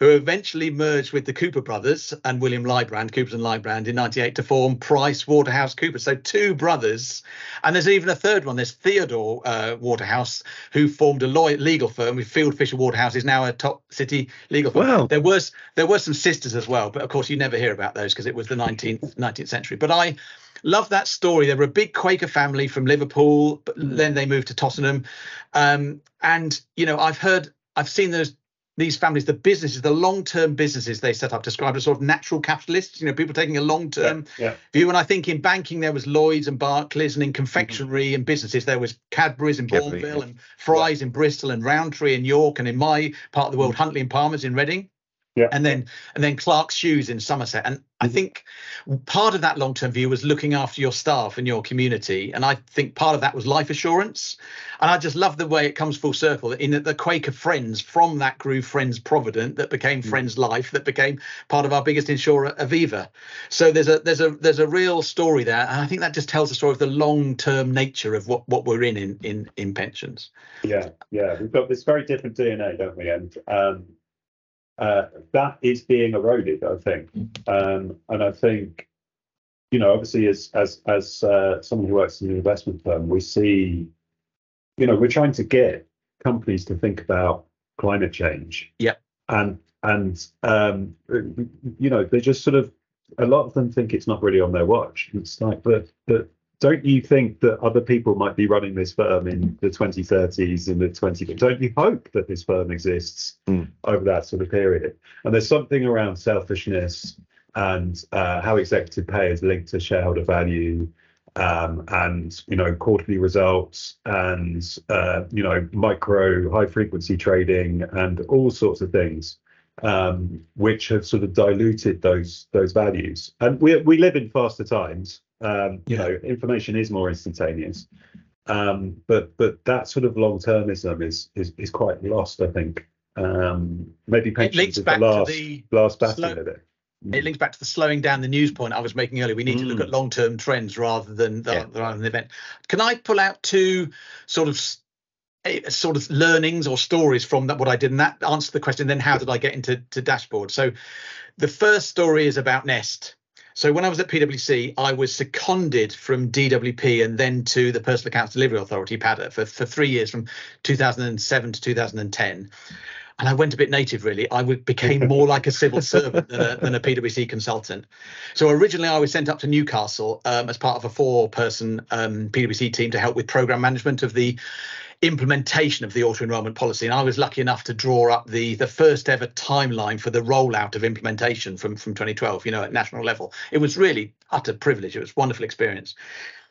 who eventually merged with the Cooper brothers and William Lybrand, Coopers and Lybrand, in 98 to form Price Waterhouse Cooper. So two brothers, and there's even a third one. There's Theodore uh, Waterhouse, who formed a law- legal firm with Field Fisher Waterhouse, is now a top city legal firm. Wow. There was there were some sisters as well, but of course you never hear about those because it was the 19th 19th century. But I love that story. They were a big Quaker family from Liverpool, but mm. then they moved to Tottenham. Um, and you know, I've heard, I've seen those these families, the businesses, the long-term businesses they set up, described as sort of natural capitalists. You know, people taking a long-term yeah, yeah. view. And I think in banking there was Lloyd's and Barclays, and in confectionery mm-hmm. and businesses there was Cadbury's in Bournville yeah. and Fry's in Bristol and Rowntree in York, and in my part of the world, mm. Huntley and Palmer's in Reading yeah. and then and then Clark's shoes in Somerset. And I mm-hmm. think part of that long-term view was looking after your staff and your community. And I think part of that was life assurance. And I just love the way it comes full circle. In the Quaker Friends, from that grew Friends Provident, that became mm. Friends Life, that became part of our biggest insurer, Aviva. So there's a there's a there's a real story there, and I think that just tells the story of the long-term nature of what what we're in in in, in pensions. Yeah, yeah, we've got this very different DNA, don't we? And um, uh, that is being eroded, I think. Um, and I think, you know, obviously, as as as uh, someone who works in an investment firm, we see, you know, we're trying to get companies to think about climate change. Yeah. And and um, you know, they just sort of a lot of them think it's not really on their watch. It's like, but but don't you think that other people might be running this firm in the 2030s and the 20 don't you hope that this firm exists mm. over that sort of period? And there's something around selfishness and uh, how executive pay is linked to shareholder value um, and you know quarterly results and uh, you know micro high frequency trading and all sorts of things um, which have sort of diluted those those values. And we we live in faster times um, you know, information is more instantaneous, um, but but that sort of long termism is is is quite lost. I think um, maybe pensions is the last the last bastion slow, of it. It links back to the slowing down the news point I was making earlier. We need mm. to look at mm. long term trends rather than the, yeah. rather than the event. Can I pull out two sort of eh, sort of learnings or stories from that what I did and that answer the question then how did I get into to dashboard so the first story is about nest so when I was at PwC, I was seconded from DWP and then to the Personal Accounts Delivery Authority, PADA, for, for three years from 2007 to 2010. And I went a bit native, really. I became more like a civil servant than a, than a PwC consultant. So originally, I was sent up to Newcastle um, as part of a four-person um, PwC team to help with program management of the implementation of the auto enrolment policy. And I was lucky enough to draw up the the first ever timeline for the rollout of implementation from from 2012. You know, at national level, it was really utter privilege. It was wonderful experience.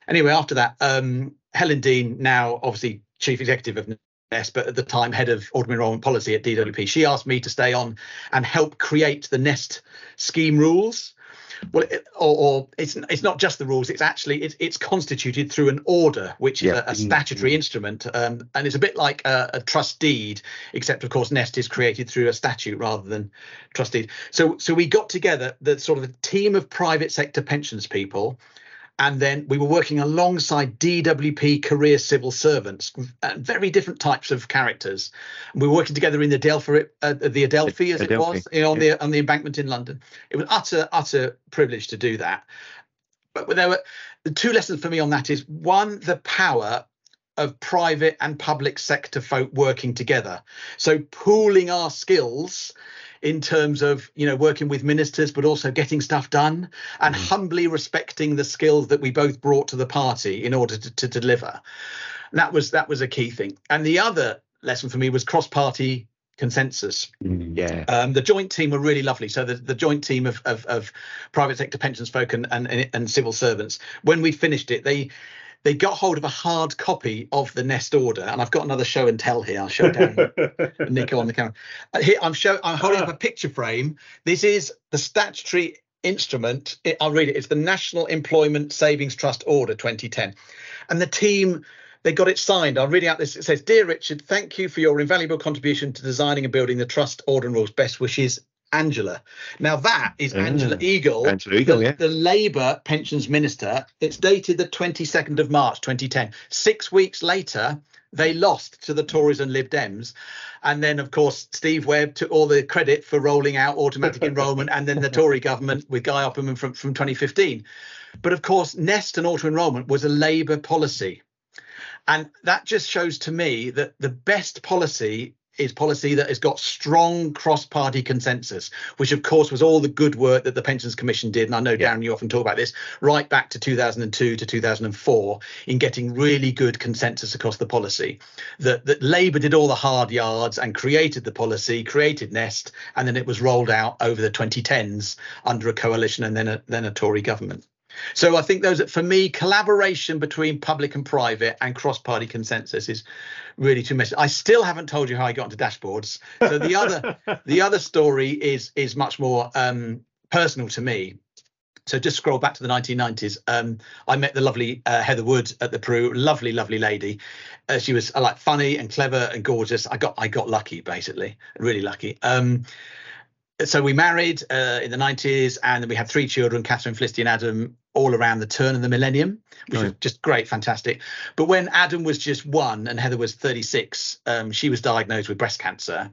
Anyway, after that, um, Helen Dean, now obviously chief executive of Nest, but at the time head of auto enrolment policy at DWP, she asked me to stay on and help create the Nest scheme rules well, it, or, or, it's it's not just the rules. It's actually it's it's constituted through an order, which is Yeah. a, a statutory Mm-hmm. instrument, um, and it's a bit like a, a trust deed, except of course Nest is created through a statute rather than trust deed. So so we got together the sort of a team of private sector pensions people. And then we were working alongside DWP career civil servants, uh, very different types of characters. And We were working together in the Adelphi, uh, the Adelphi as it was, you know, on the on the embankment in London. It was utter utter privilege to do that. But there were the two lessons for me on that is one the power of private and public sector folk working together. So pooling our skills in terms of you know working with ministers but also getting stuff done and humbly respecting the skills that we both brought to the party in order to, to deliver and that was that was a key thing and the other lesson for me was cross party consensus Yeah. um, the joint team were really lovely. So the, the joint team of, of, of private sector pensions folk and, and and civil servants, when we finished it, they they got hold of a hard copy of the Nest order, and I've got another show and tell here. I'll show down Nico on the camera. Uh, Here I'm show I'm holding up a picture frame. This is the statutory instrument. It, I'll read it. It's the National Employment Savings Trust Order 2010, and the team. They got it signed. I'll read out this. It says, "Dear Richard, thank you for your invaluable contribution to designing and building the trust order and rules. Best wishes, Angela." Now that is Angela Ah, Eagle, Angela Eagle, the, yeah. the Labour pensions minister. It's dated the 22nd of March 2010. Six weeks later, they lost to the Tories and Lib Dems. And then, of course, Steve Webb took all the credit for rolling out automatic enrolment and then the Tory government with Guy Opperman from, from 2015. But of course, Nest and auto enrolment was a Labour policy. And that just shows to me that the best policy is policy that has got strong cross-party consensus, which of course was all the good work that the Pensions Commission did. And I know, Yeah. Darren, you often talk about this, right back to 2002 to 2004, in getting really good consensus across the policy. That that Labour did all the hard yards and created the policy, created Nest, and then it was rolled out over the 2010s under a coalition and then a then a Tory government. So I think those for me, collaboration between public and private and cross-party consensus is really too much. I still haven't told you how I got into dashboards. So the other the other story is is much more um, personal to me. So just scroll back to the 1990s. Um, I met the lovely uh, Heather Wood at the Pru. Lovely, lovely lady. Uh, she was uh, like funny and clever and gorgeous. I got I got lucky basically, really lucky. Um, so we married uh, in the 90s and then we had three children catherine felicity and adam all around the turn of the millennium which was just great fantastic but when adam was just one and heather was 36 um, she was diagnosed with breast cancer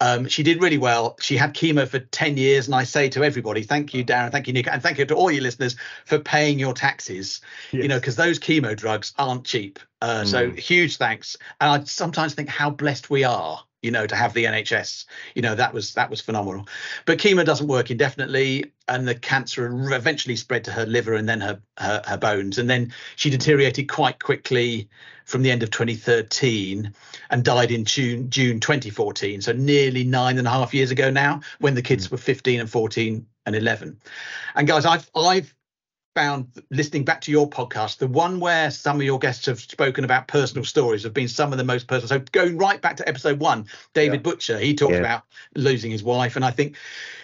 um, she did really well. She had chemo for 10 years. And I say to everybody, thank you, Darren, thank you, Nick, and thank you to all your listeners for paying your taxes, you know, because those chemo drugs aren't cheap. Uh, So huge thanks. And I sometimes think how blessed we are, you know, to have the NHS. You know, that was that was phenomenal. But chemo doesn't work indefinitely. And the cancer eventually spread to her liver and then her, her, her bones. And then she deteriorated quite quickly from the end of 2013 and died in June June 2014. So nearly nine and a half years ago now, when the kids hmm. were 15 and 14 and 11. And guys, I've I've found listening back to your podcast, the one where some of your guests have spoken about personal stories have been some of the most personal. So going right back to episode one, David Yeah. Butcher, he talked Yeah. about losing his wife, and I think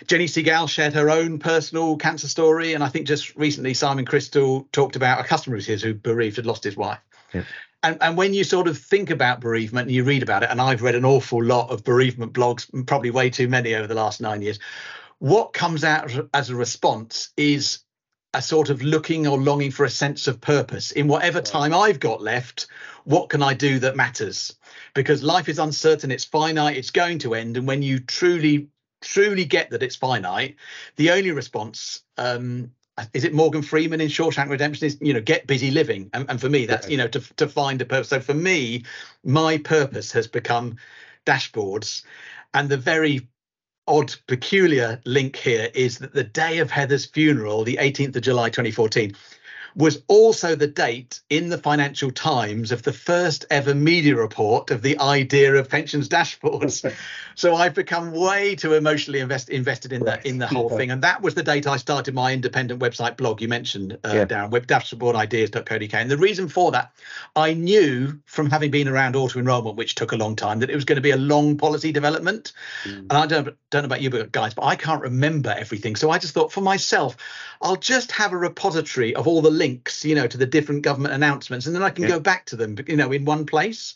Jenny Segal shared her own personal cancer story, and I think just recently Simon Crystal talked about a customer of his who bereaved had lost his wife. Yeah. And, and when you sort of think about bereavement and you read about it, and I've read an awful lot of bereavement blogs, probably way too many over the last nine years, what comes out as a response is a sort of looking or longing for a sense of purpose in whatever time I've got left. What can I do that matters? Because life is uncertain, it's finite, it's going to end. And when you truly, truly get that it's finite, the only response, um, is it Morgan Freeman in Shawshank Redemption? Is you know get busy living, and, and for me that's you know to to find a purpose. So for me, my purpose has become dashboards, and the very odd, peculiar link here is that the day of Heather's funeral, the 18th of July 2014, was also the date in the Financial Times of the first ever media report of the idea of pensions dashboards. so I've become way too emotionally invest, invested in the in the whole thing, and that was the date I started my independent website blog. You mentioned uh, yeah. Darren, webdashboardideas.co.uk, and the reason for that, I knew from having been around auto enrolment, which took a long time, that it was going to be a long policy development. Mm. And I don't don't know about you but guys, but I can't remember everything. So I just thought for myself, I'll just have a repository of all the links, you know, to the different government announcements, and then I can yeah. go back to them, you know, in one place.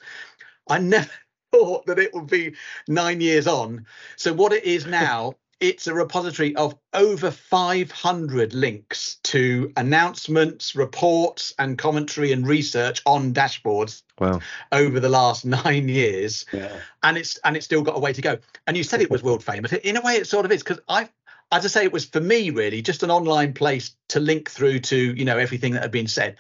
I never thought that it would be nine years on. So what it is now, it's a repository of over 500 links to announcements, reports, and commentary and research on dashboards wow. over the last nine years. Yeah. And it's and it's still got a way to go. And you said it was world famous. In a way, it sort of is because I as I say, it was for me really just an online place to link through to you know everything that had been said.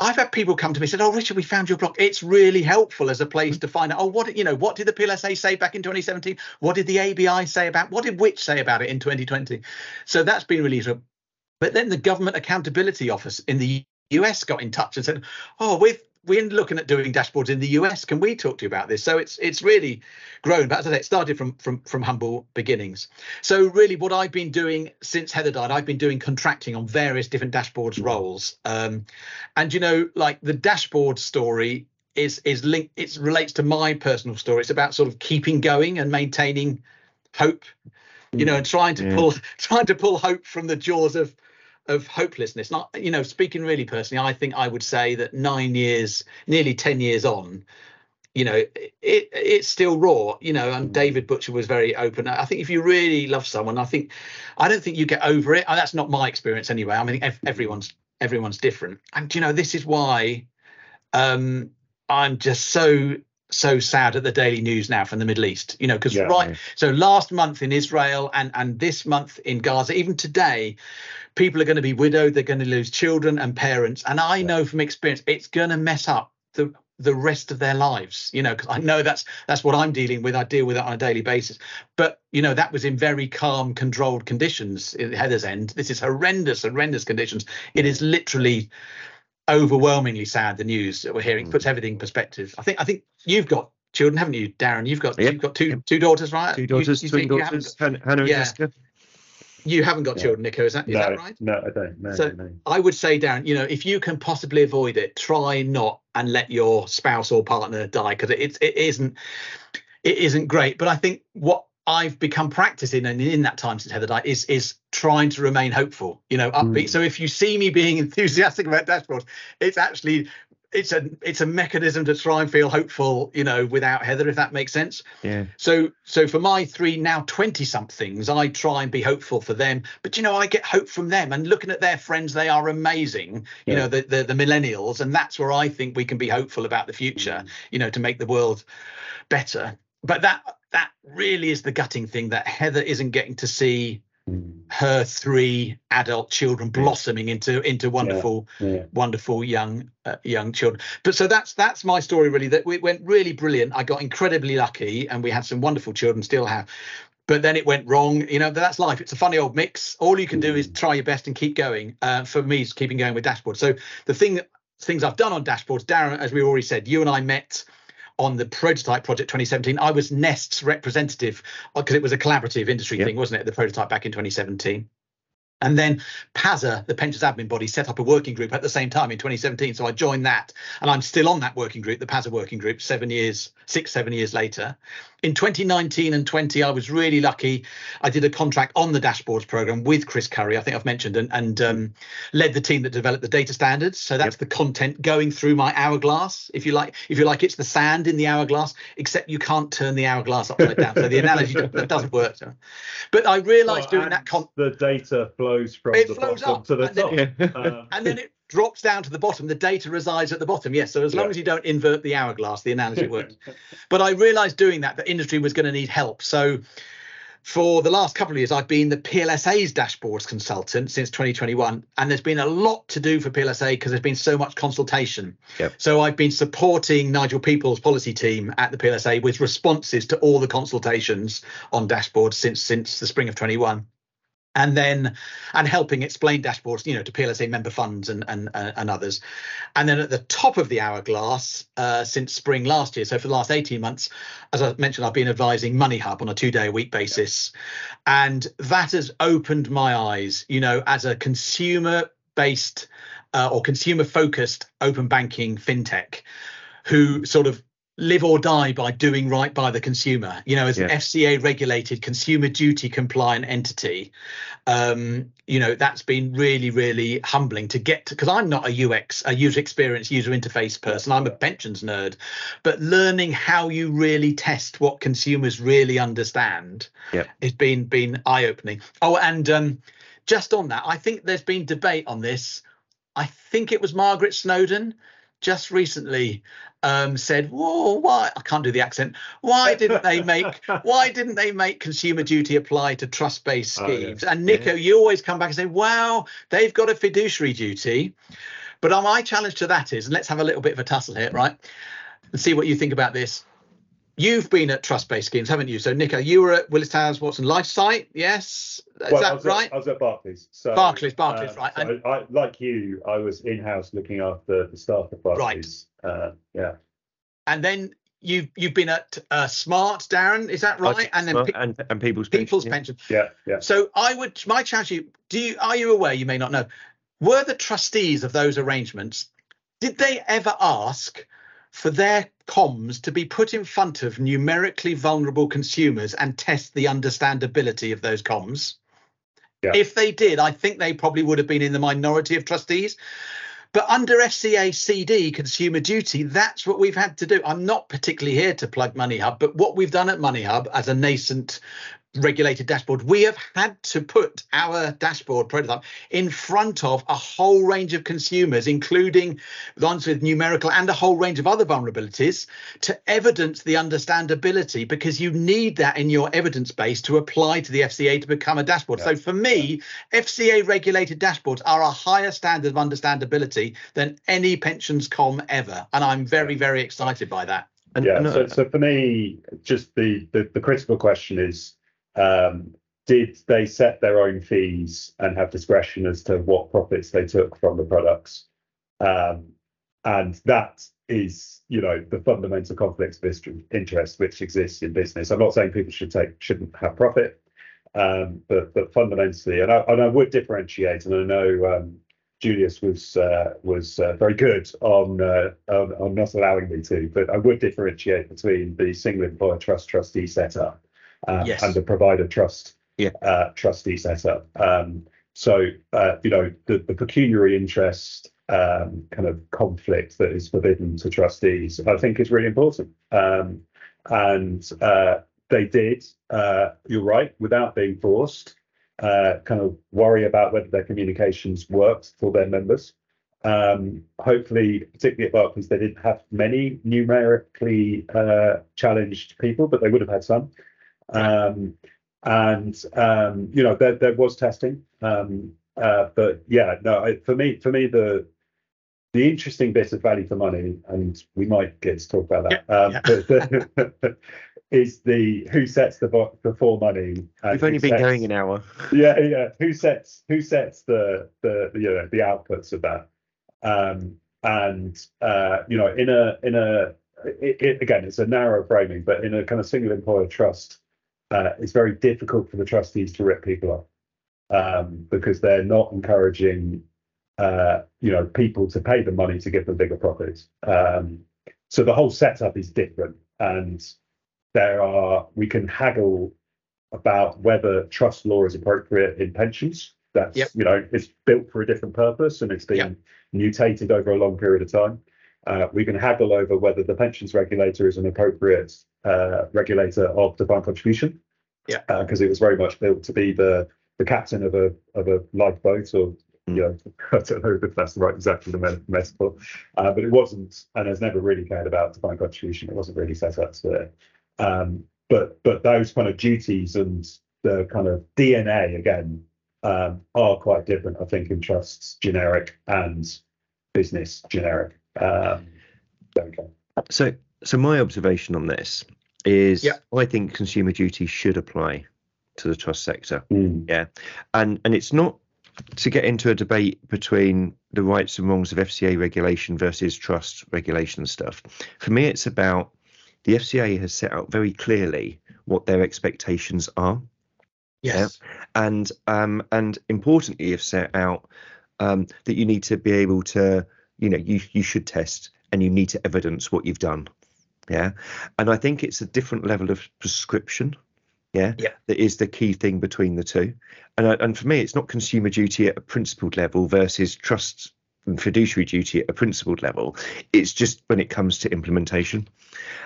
I've had people come to me and said, "Oh, Richard, we found your blog. It's really helpful as a place mm-hmm. to find out. Oh, what you know, what did the PLSA say back in 2017? What did the ABI say about? What did Which say about it in 2020? So that's been really useful. But then the Government Accountability Office in the US got in touch and said, "Oh, we've we're looking at doing dashboards in the US. Can we talk to you about this? So it's it's really grown. But as I said, it started from from from humble beginnings. So really, what I've been doing since Heather died, I've been doing contracting on various different dashboards roles. Um, and you know, like the dashboard story is is linked. It relates to my personal story. It's about sort of keeping going and maintaining hope. You know, and trying to yeah. pull trying to pull hope from the jaws of of hopelessness. Not, you know, speaking really personally, I think I would say that nine years, nearly ten years on, you know, it, it's still raw. You know, and David Butcher was very open. I think if you really love someone, I think, I don't think you get over it. That's not my experience anyway. I mean, everyone's everyone's different, and you know, this is why um, I'm just so so sad at the daily news now from the Middle East, you know, because yeah, right. So last month in Israel and and this month in Gaza, even today, people are going to be widowed. They're going to lose children and parents, and I yeah. know from experience it's going to mess up the the rest of their lives you know because i know that's that's what i'm dealing with i deal with it on a daily basis but you know that was in very calm controlled conditions at heather's end this is horrendous horrendous conditions it is literally overwhelmingly sad the news that we're hearing mm. puts everything in perspective i think i think you've got children haven't you darren you've got yep. you've got two yep. two daughters right two daughters you, you twin daughters hannah and yeah. jessica you haven't got children nico is that is no, that right no i don't no, so no. i would say darren you know if you can possibly avoid it try not and let your spouse or partner die because it, it isn't it isn't great but i think what I've become practicing and in that time since Heather died is is trying to remain hopeful, you know, upbeat. Mm. So if you see me being enthusiastic about dashboards, it's actually it's a it's a mechanism to try and feel hopeful, you know, without Heather, if that makes sense. Yeah. So so for my three now 20 somethings, I try and be hopeful for them. But you know, I get hope from them and looking at their friends, they are amazing, you know, the, the the millennials, and that's where I think we can be hopeful about the future, mm. you know, to make the world better. But that that really is the gutting thing that Heather isn't getting to see her three adult children blossoming into into wonderful yeah, yeah. wonderful young uh, young children. But so that's that's my story really that it went really brilliant. I got incredibly lucky and we had some wonderful children still have. But then it went wrong. You know that's life. It's a funny old mix. All you can do is try your best and keep going uh, for me is keeping going with dashboard so the thing things i've done on dashboards darren as we already said you and i met on the prototype project 2017 i was nest's representative because uh, it was a collaborative industry yep. thing wasn't it the prototype back in 2017 and then PASA, the pensions admin body, set up a working group at the same time in 2017. So I joined that, and I'm still on that working group, the PASA working group, seven years, six, seven years later. In 2019 and 20, I was really lucky. I did a contract on the dashboards program with Chris Curry, I think I've mentioned, and, and um, led the team that developed the data standards. So that's yep. the content going through my hourglass, if you like. If you like, it's the sand in the hourglass, except you can't turn the hourglass upside down. So the analogy that doesn't work. But I realised well, doing that. Con- the data flows from it the flows bottom up, to the and top, then, um, and then it drops down to the bottom. The data resides at the bottom. Yes. So as long yeah. as you don't invert the hourglass, the analogy works. but I realized doing that, the industry was going to need help. So for the last couple of years, I've been the PLSA's dashboards consultant since 2021. And there's been a lot to do for PLSA because there's been so much consultation. Yep. So I've been supporting Nigel Peaple's policy team at the PLSA with responses to all the consultations on dashboards since since the spring of 21 and then and helping explain dashboards you know to plsa member funds and and and others. And then at the top of the hourglass uh, since spring last year so for the last 18 months as i mentioned i've been advising money hub on a two day a week basis. And that has opened my eyes you know as a consumer based uh, or consumer focused open banking fintech who sort of live or die by doing right by the consumer. You know, as yeah. an FCA regulated consumer duty compliant entity, um, you know, that's been really, really humbling to get to because I'm not a UX, a user experience, user interface person. I'm a pensions nerd, but learning how you really test what consumers really understand yeah. has been been eye opening. Oh, and um, just on that, I think there's been debate on this. I think it was Margaret Snowdon just recently um, said, "Whoa, why I can't do the accent? Why didn't they make why didn't they make consumer duty apply to trust-based schemes?" Oh, yeah. And Nico, yeah. you always come back and say, "Wow, they've got a fiduciary duty." But my challenge to that is, and let's have a little bit of a tussle here, right? And see what you think about this. You've been at trust-based schemes, haven't you? So, Nico, you were at Willis Towers Watson LifeSight, yes? Is well, that I right? At, I was at Barclays. So, Barclays, Barclays, um, right? So and, I, like you, I was in-house looking after the staff at Barclays. Right. Uh, yeah. And then you've you've been at uh, Smart, Darren, is that right? and then pe- and, and people's people's pension, pension. Yeah, yeah. So I would my challenge you. Do you are you aware? You may not know. Were the trustees of those arrangements? Did they ever ask for their comms to be put in front of numerically vulnerable consumers and test the understandability of those comms. Yeah. If they did, I think they probably would have been in the minority of trustees. But under FCA CD consumer duty, that's what we've had to do. I'm not particularly here to plug Money Hub, but what we've done at Money Hub as a nascent regulated dashboard, we have had to put our dashboard prototype in front of a whole range of consumers, including ones with numerical and a whole range of other vulnerabilities, to evidence the understandability because you need that in your evidence base to apply to the FCA to become a dashboard. Yeah. So for me, FCA regulated dashboards are a higher standard of understandability than any pensions com ever. And I'm very, very excited by that. And, yeah, so, so for me, just the, the, the critical question is um, did they set their own fees and have discretion as to what profits they took from the products? Um, and that is, you know, the fundamental conflict of interest which exists in business. I'm not saying people should take shouldn't have profit, um, but but fundamentally, and I, and I would differentiate, and I know um, Julius was uh, was uh, very good on, uh, on, on not allowing me to, but I would differentiate between the single employer trust trustee setup uh, yes. and the provider trust yeah. uh, trustee setup. Um, so uh, you know the, the pecuniary interest um, kind of conflict that is forbidden to trustees, I think is really important. Um, and uh, they did, uh, you're right, without being forced, uh, kind of worry about whether their communications worked for their members. Um, hopefully, particularly at Barclays, they didn't have many numerically uh, challenged people, but they would have had some. Um, and um, you know there there was testing, um, uh, but yeah, no, for me for me the the interesting bit of value for money, and we might get to talk about that. Yeah, um, yeah. the, is the who sets the before money? We've only been sets, going an hour. Yeah, yeah. Who sets who sets the the you know the outputs of that? Um, and uh, you know, in a in a it, it, again, it's a narrow framing, but in a kind of single employer trust uh, it's very difficult for the trustees to rip people off um, because they're not encouraging uh, you know people to pay the money to give them bigger profits. Um, so the whole setup is different, and there are we can haggle about whether trust law is appropriate in pensions. That's yep. you know it's built for a different purpose and it's been yep. mutated over a long period of time. Uh, we can haggle over whether the pensions regulator is an appropriate uh, regulator of defined contribution. Yeah. Because uh, it was very much built to be the the captain of a of a lifeboat, or mm. you know, I don't know if that's the right exactly the metaphor, uh, but it wasn't, and has never really cared about defined contribution. It wasn't really set up to it. Um, but but those kind of duties and the kind of DNA again um, are quite different, I think, in trusts generic and business generic. Um, So so my observation on this is yep. I think consumer duty should apply to the trust sector. Mm. Yeah, and and it's not to get into a debate between the rights and wrongs of FCA regulation versus trust regulation stuff. For me, it's about the FCA has set out very clearly what their expectations are. Yes. and um, and importantly, have set out um, that you need to be able to, you know, you you should test and you need to evidence what you've done. Yeah, and I think it's a different level of prescription. Yeah, Yeah. that is the key thing between the two. And and for me, it's not consumer duty at a principled level versus trust and fiduciary duty at a principled level. It's just when it comes to implementation.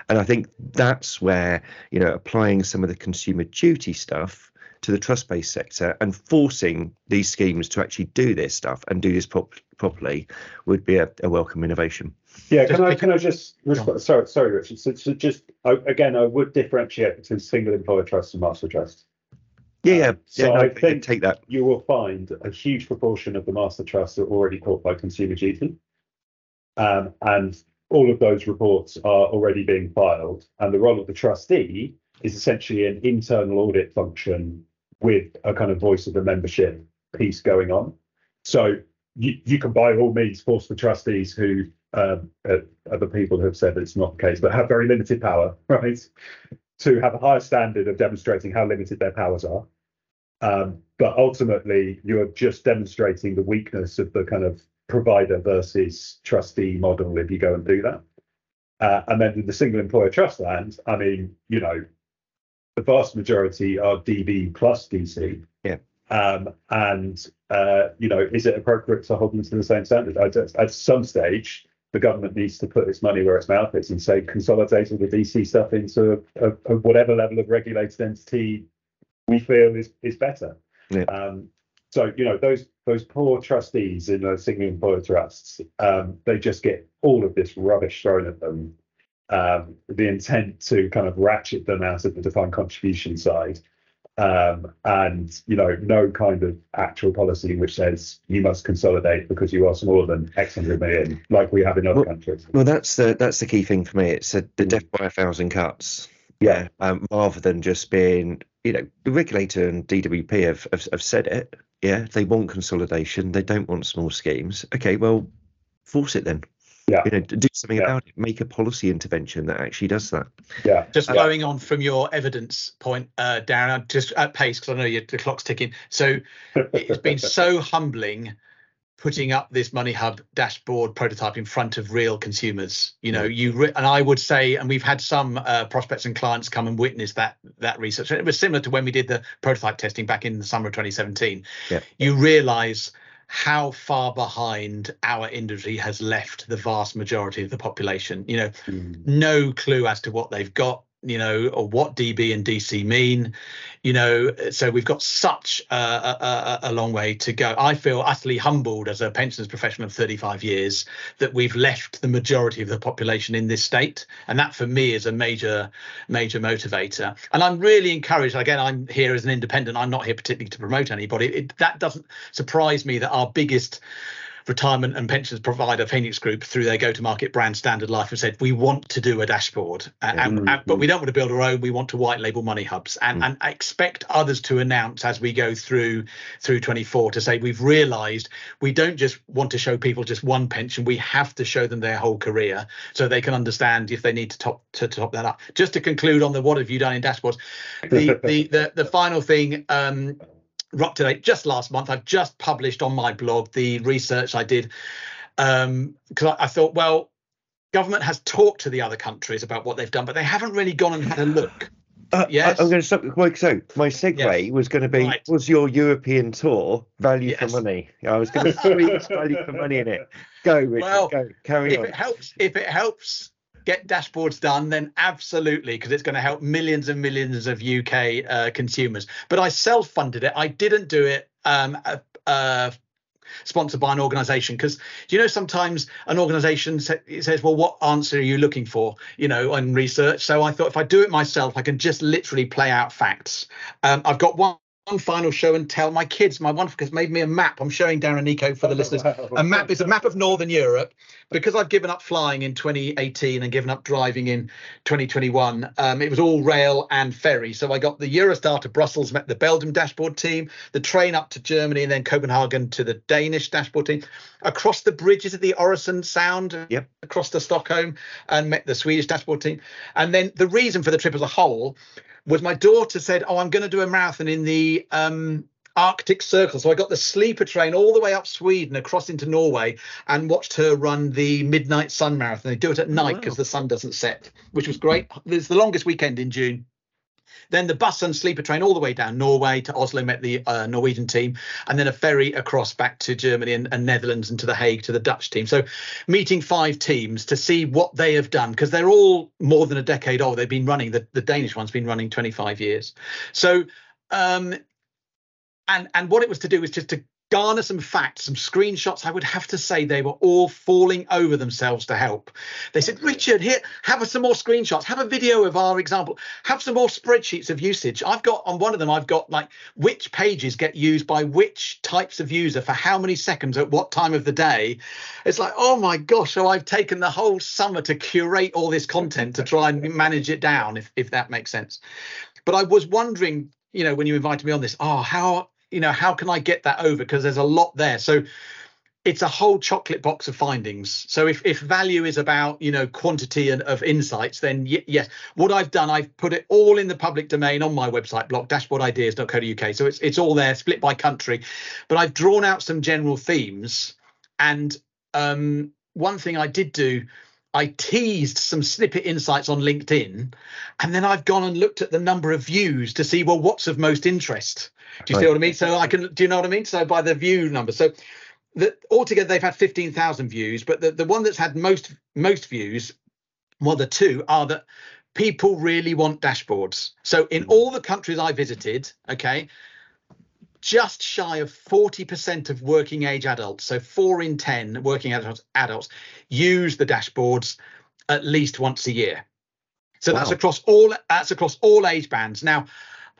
And I think that's where, you know, applying some of the consumer duty stuff to the trust based sector and forcing these schemes to actually do this stuff and do this prop- properly would be a, a welcome innovation. Yeah, Just can I can I just respond? Sorry, sorry, Richard. So, so just I, again, I would differentiate between single employer trust and master trust. Yeah, yeah. So yeah, no, I think- take that. You will find a huge proportion of the master trusts are already caught by consumer duty, um, and all of those reports are already being filed. And the role of the trustee is essentially an internal audit function with a kind of voice of the membership piece going on. So you, you can by all means force the trustees who um, uh, other people have said that it's not the case, but have very limited power, right? To have a higher standard of demonstrating how limited their powers are. Um, but ultimately, you're just demonstrating the weakness of the kind of provider versus trustee model if you go and do that. Uh, and then in the single employer trust land, I mean, you know, the vast majority are DB plus DC. Yeah. Um, and uh, you know, is it appropriate to hold them to the same standard? At, at some stage, the government needs to put its money where its mouth is and say consolidate all the DC stuff into a, a, whatever level of regulated entity we feel is is better. Yeah. Um, so you know those those poor trustees in those single employer trusts, um, they just get all of this rubbish thrown at them. Um, the intent to kind of ratchet them out of the defined contribution side, um, and you know no kind of actual policy which says you must consolidate because you are smaller than X hundred million, like we have in other Well- countries. Well, that's the that's the key thing for me. It's a, the Mm. death by a thousand cuts. Yeah. Um, rather than just being, you know, the regulator and DWP have, have have said it. Yeah, they want consolidation. They don't want small schemes. Okay, well, force it then. Yeah. You know, do something Yeah. about it. Make a policy intervention that actually does that. Yeah, Just Yeah. flowing on from your evidence point, uh, Darren, just at pace because I know your, the clock's ticking. So it's been so humbling putting up this money hub dashboard prototype in front of real consumers you know you re- and i would say and we've had some uh, prospects and clients come and witness that that research and it was similar to when we did the prototype testing back in the summer of 2017 Yeah. you realize how far behind our industry has left the vast majority of the population you know Mm. no clue as to what they've got you know or what db and dc mean you know so we've got such a, a, a- long way to go. I feel utterly humbled as a pensions professional of 35 years that we've left the majority of the population in this state. And that for me is a major major motivator. And i'm really encouraged. Again i'm here as an independent. I'm not here particularly to promote anybody. It, that doesn't surprise me that our biggest retirement and pensions provider Phoenix Group through their go-to-market brand Standard Life have said we want to do a dashboard, and, and- Mm. and- but we don't want to build our own. We want to white label money hubs, and Mm. and expect others to announce as we go through through 24 to say we've realised we don't just want to show people just one pension. We have to show them their whole career so they can understand if they need to top to top that up. Just to conclude on the what have you done in dashboards, the the the, the final thing. Um, up to date just last month i've just published on my blog the research i did um because I, I thought well government has talked to the other countries about what they've done but they haven't really gone and had a look Uh, Yes. I, am going to stop. Well, so my segue Yes. was going to be: Right. was your European tour value Yes. for money? I was going to squeeze value for money in it. Go, Richard. Well, go. Carry if on. it helps if it helps get dashboards done then absolutely because it's going to help millions and millions of uk uh, consumers. But i self-funded it. I didn't do it um uh, sponsored by an organization because you know sometimes an organization sa- says well what answer are you looking for? You know on research. So i thought if i do it myself i can just literally play out facts. Um, i've got one one final show and tell my kids. My wife has made me a map. I'm showing Darren Nico for the listeners. A map is a map of Northern Europe because I've given up flying in 2018 and given up driving in 2021. Um, it was all rail and ferry. So I got the Eurostar to Brussels, met the Belgium dashboard team, the train up to Germany, and then Copenhagen to the Danish dashboard team. Across the bridges of the Øresund Sound, Yep. across to Stockholm, and met the Swedish dashboard team. And then the reason for the trip as a whole was my daughter said, "Oh, I'm going to do a marathon in the um, Arctic Circle." So I got the sleeper train all the way up Sweden, across into Norway, and watched her run the Midnight Sun Marathon. They do it at night wow. because the sun doesn't set, which was great. It's the longest weekend in June. Then the bus and sleeper train all the way down Norway to Oslo, met the uh, Norwegian team, and then a ferry across back to Germany and, and Netherlands and to The Hague to the Dutch team. So meeting five teams to see what they have done because they're all more than a decade old. They've been running the, the Danish one's been running 25 years. So um and and what it was to do was just to garner some facts, some screenshots. I would have to say they were all falling over themselves to help. They said, Richard, here, have some more screenshots, have a video of our example, have some more spreadsheets of usage. I've got on one of them, I've got like which pages get used by which types of user for how many seconds at what time of the day. It's like, oh my gosh, so I've taken the whole summer to curate all this content to try and manage it down, if if that makes sense. But I was wondering, you know, when you invited me on this, oh, how you know how can i get that over? Because there's a lot there. So it's a whole chocolate box of findings. So if, if value is about you know quantity and of insights then y- yes. What i've done i've put it all in the public domain on my website blog dashboardideas.co.uk so it's it's all there split by country. But i've drawn out some general themes. And um, one thing i did do I teased some snippet insights on LinkedIn, and then I've gone and looked at the number of views to see well what's of most interest. Do you see what I mean? So I can. Do you know what I mean? So by the view number. So the, altogether they've had fifteen thousand views, but the, the one that's had most most views, well, the two are that people really want dashboards. So in hmm. all the countries I visited, okay, just shy of 40% of working age adults, so four in 10 working adults, adults use the dashboards at least once a year. So that's across all that's across all age bands. Now,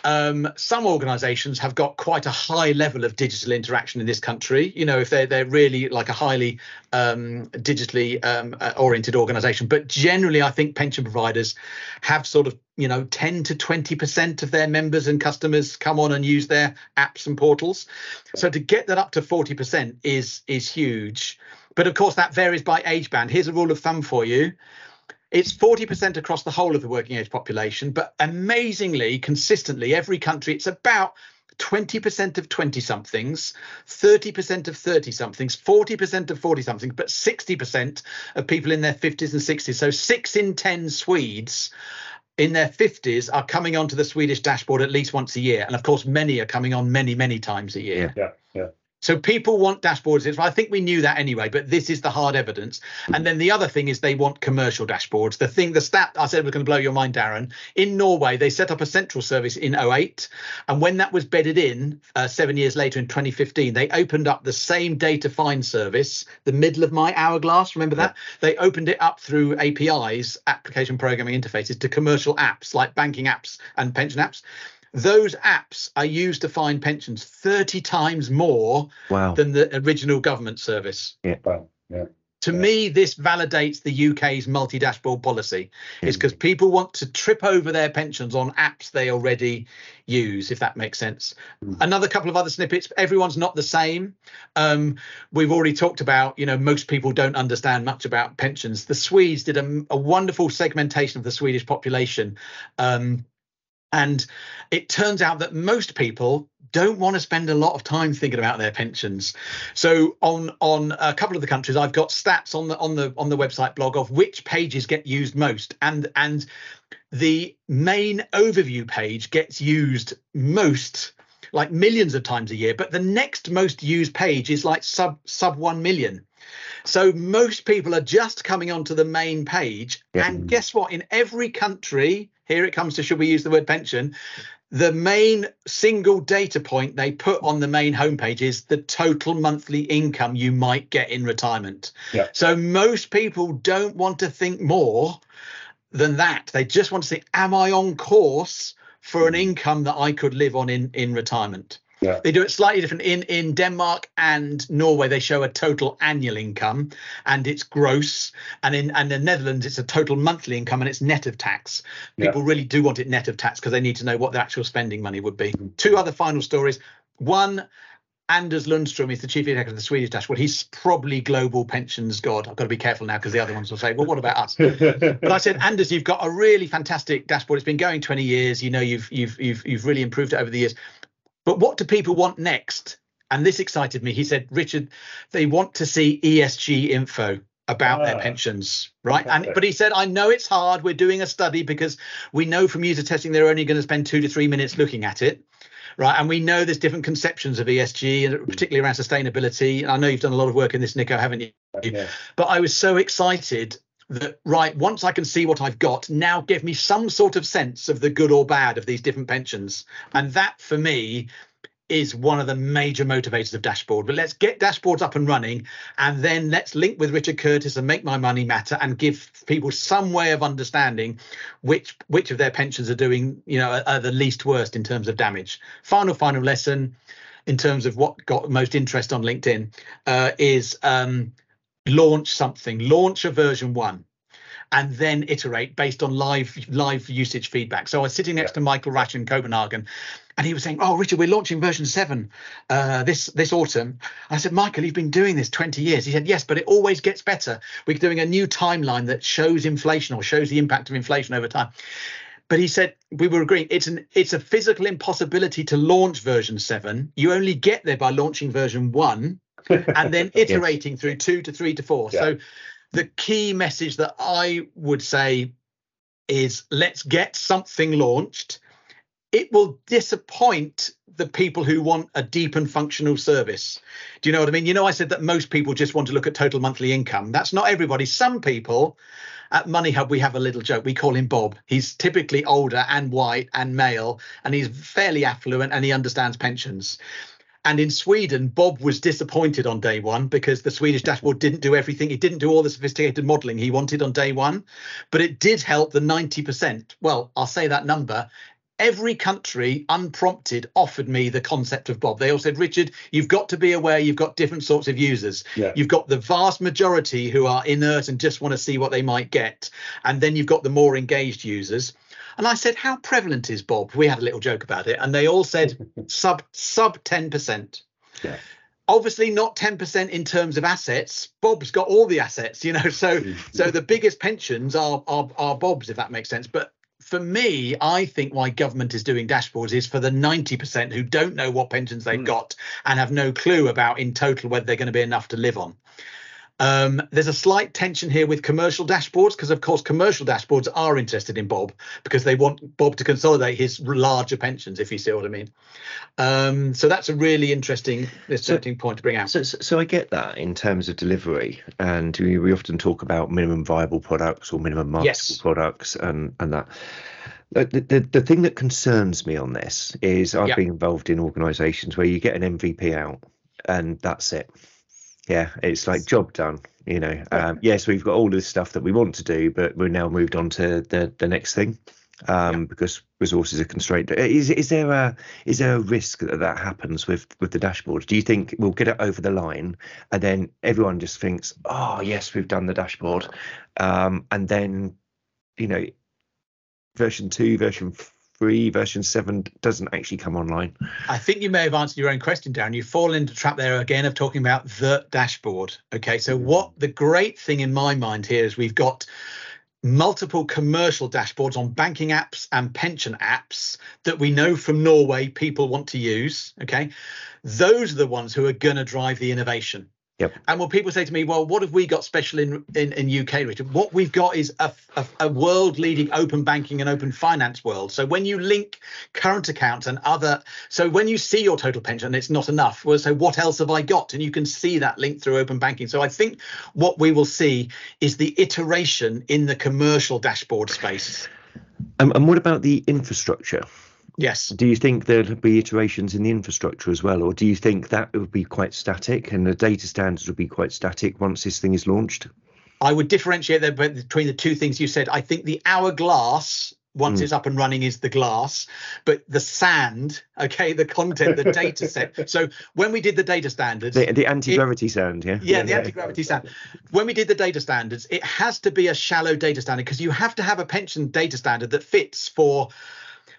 um, some organisations have got quite a high level of digital interaction in this country. You know, if they're they're really like a highly um, digitally um, uh, oriented organisation, but generally, I think pension providers have sort of you know 10 to 20 percent of their members and customers come on and use their apps and portals. So to get that up to 40 percent is is huge. But of course, that varies by age band. Here's a rule of thumb for you it's 40% across the whole of the working age population, but amazingly, consistently, every country, it's about 20% of 20 somethings, 30% of 30 somethings, 40% of 40 somethings, but 60% of people in their 50s and 60s. So six in 10 Swedes in their 50s are coming onto the Swedish dashboard at least once a year. And of course, many are coming on many, many times a year. Yeah, yeah. So people want dashboards. I think we knew that anyway, but this is the hard evidence. And then the other thing is they want commercial dashboards. The thing, the stat I said was going to blow your mind, Darren. In Norway, they set up a central service in 08. And when that was bedded in uh, seven years later in 2015, they opened up the same data find service, the middle of my hourglass. Remember that? They opened it up through APIs, application programming interfaces, to commercial apps like banking apps and pension apps. Those apps are used to find pensions 30 times more Wow. than the original government service. Wow. Yeah. To Yeah. me, this validates the UK's multi dashboard policy. It's Hmm. because people want to trip over their pensions on apps they already use, if that makes sense. Mm. Another couple of other snippets. Everyone's not the same. Um, we've already talked about, you know, most people don't understand much about pensions. The Swedes did a, a wonderful segmentation of the Swedish population. Um, and it turns out that most people don't want to spend a lot of time thinking about their pensions. So on on a couple of the countries, I've got stats on the on the on the website blog of which pages get used most, and and the main overview page gets used most like millions of times a year but the next most used page is like sub sub 1 million so most people are just coming onto the main page Yeah. and guess what in every country here it comes to should we use the word pension the main single data point they put on the main homepage is the total monthly income you might get in retirement Yeah. so most people don't want to think more than that. They just want to say, am I on course for an income that I could live on in in retirement. Yeah. They do it slightly different. In in Denmark and Norway, they show a total annual income and it's gross. And in and the Netherlands, it's a total monthly income and it's net of tax. Yeah. People really do want it net of tax because they need to know what their actual spending money would be. Mm-hmm. Two other final stories. One, Anders Lundstrom is the chief executive of the Swedish Dash. dashboard. He's probably global pensions god. I've got to be careful now because the other ones will say, well, what about us? But I said, Anders, you've got a really fantastic dashboard. It's been going 20 years. You know, you've you've you've you've really improved it over the years. But what do people want next? And this excited me. He said, Richard, they want to see ESG info about their Ah, pensions, right? And but he said, I know it's hard. We're doing a study because we know from user testing they're only going to spend two to three minutes looking at it. Right. And we know there's different conceptions of ESG, and particularly around sustainability. And I know you've done a lot of work in this, Nico, haven't you? but I was so excited that right once I can see what I've got, now give me some sort of sense of the good or bad of these different pensions, and that for me is one of the major motivators of dashboard. But let's get dashboards up and running and then let's link with richard curtis and make my money matter and give people some way of understanding which which of their pensions are doing you know are, the least worst in terms of damage. Final final lesson in terms of what got most interest on linkedin uh, is um, launch something launch a version one and then iterate based on live live usage feedback. So i was sitting next Yeah. to michael rash in copenhagen and he was saying oh richard we're launching version 7 uh, this this autumn. I said michael you've been doing this 20 years. He said yes but it always gets better. We're doing a new timeline that shows inflation or shows the impact of inflation over time. But he said we were agreeing it's an it's a physical impossibility to launch version 7 you only get there by launching version 1 and then iterating through two to three to four. Yeah. So the key message that I would say is let's get something launched. It will disappoint the people who want a deep and functional service. Do you know what I mean? You know, I said that most people just want to look at total monthly income. That's not everybody. Some people at Money Hub, we have a little joke. We call him Bob. He's typically older and white and male, and he's fairly affluent and he understands pensions. And in Sweden, Bob was disappointed on day one because the Swedish dashboard didn't do everything. It didn't do all the sophisticated modeling he wanted on day one, but it did help the 90%. Well, I'll say that number. Every country, unprompted, offered me the concept of Bob. They all said, Richard, you've got to be aware you've got different sorts of users. Yeah. You've got the vast majority who are inert and just want to see what they might get. And then you've got the more engaged users. And I said, How prevalent is Bob? We had a little joke about it. And they all said sub sub 10%. Yeah. Obviously not 10% in terms of assets. Bob's got all the assets, you know. So so the biggest pensions are are are Bob's, if that makes sense. But for me, I think why government is doing dashboards is for the 90% who don't know what pensions they've Mm. got and have no clue about in total whether they're going to be enough to live on. Um, there's a slight tension here with commercial dashboards because, of course, commercial dashboards are interested in Bob because they want Bob to consolidate his larger pensions, if you see what I mean. Um, so that's a really interesting, interesting point to bring out. So, so, so I get that in terms of delivery, and we, we often talk about minimum viable products or minimum marketable Yes. products, and and that. The, the, the thing that concerns me on this is I've Yeah. been involved in organisations where you get an MVP out, and that's it. Yeah, it's like job done. You know, um, yes, we've got all this stuff that we want to do, but we're now moved on to the the next thing um, because resources are constrained. Is is there a is there a risk that that happens with with the dashboards? Do you think we'll get it over the line and then everyone just thinks, oh yes, we've done the dashboard, um, and then you know, version two, version three, version seven doesn't actually come online. I think you may have answered your own question, Darren. You fall into the trap there again of talking about the dashboard. Okay, so mm. what the great thing in my mind here is we've got multiple commercial dashboards on banking apps and pension apps that we know from Norway people want to use. Okay, those are the ones who are going to drive the innovation. Yep. And when people say to me, "Well, what have we got special in in, in UK, Richard?" What we've got is a, a, a world-leading open banking and open finance world. So when you link current accounts and other, so when you see your total pension, it's not enough. Well, so what else have I got? And you can see that link through open banking. So I think what we will see is the iteration in the commercial dashboard space. Um, and what about the infrastructure? Yes. Do you think there'll be iterations in the infrastructure as well, or do you think that it would be quite static and the data standards would be quite static once this thing is launched? I would differentiate there between the two things you said. I think the hourglass once Mm. it's up and running is the glass, but the sand, okay, the content, the data set. So when we did the data standards, The, the anti-gravity sand, yeah. yeah, Yeah, the yeah. anti-gravity sand When we did the data standards, it has to be a shallow data standard because you have to have a pension data standard that fits for.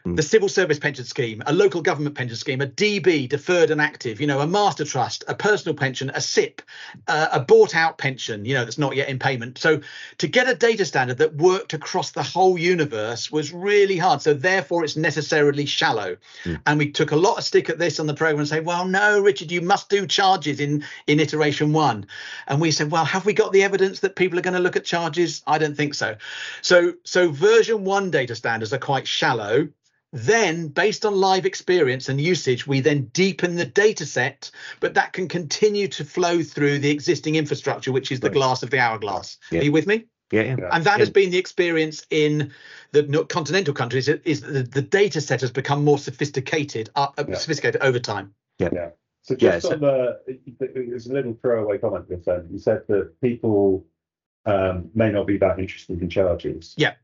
The civil service pension scheme, a local government pension scheme, a DB, deferred and active, you know, a master trust, a personal pension, a SIPP, uh, a bought out pension, you know, that's not yet in payment. So to get a data standard that worked across the whole universe was really hard. So therefore, it's necessarily shallow. Mm. And we took a lot of stick at this on the program and say, well, no, Richard, you must do charges in in iteration one. And we said, well, have we got the evidence that people are going to look at charges? I don't think so. So so version one data standards are quite shallow. Then, based on live experience and usage, we then deepen the data set, but that can continue to flow through the existing infrastructure, which is the Right. glass of the hourglass. Yeah. Are you with me? Yeah, yeah. Yeah. And that has been the experience in the continental countries. Is is the, the data set has become more sophisticated, uh, uh, Yeah. sophisticated over time. Yeah. Yeah, just so- on the, it was a little throwaway comment with then. You said that people um, may not be that interested in charges. Yeah.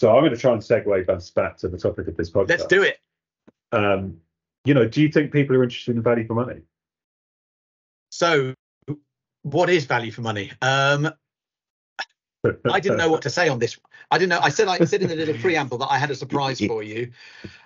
So I'm going to try and segue us back to the topic of this podcast. Let's do it. Um, you know, do you think people are interested in value for money? So, what is value for money? Um, I didn't know what to say on this. I didn't know. I said I said in the little preamble that I had a surprise for you.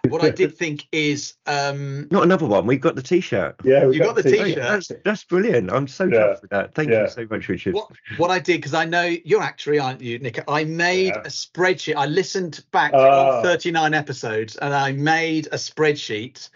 What I did think is, um, Not another one. We've got the t-shirt. Yeah, we You got the to- t-shirt. That's, that's brilliant. I'm so Yeah. chuffed with that. Thank Yeah. you so much, Richard. what what I did because I know you're actually aren't you, Nick? I made Yeah. a spreadsheet. I listened back to all 39 episodes and I made a spreadsheet.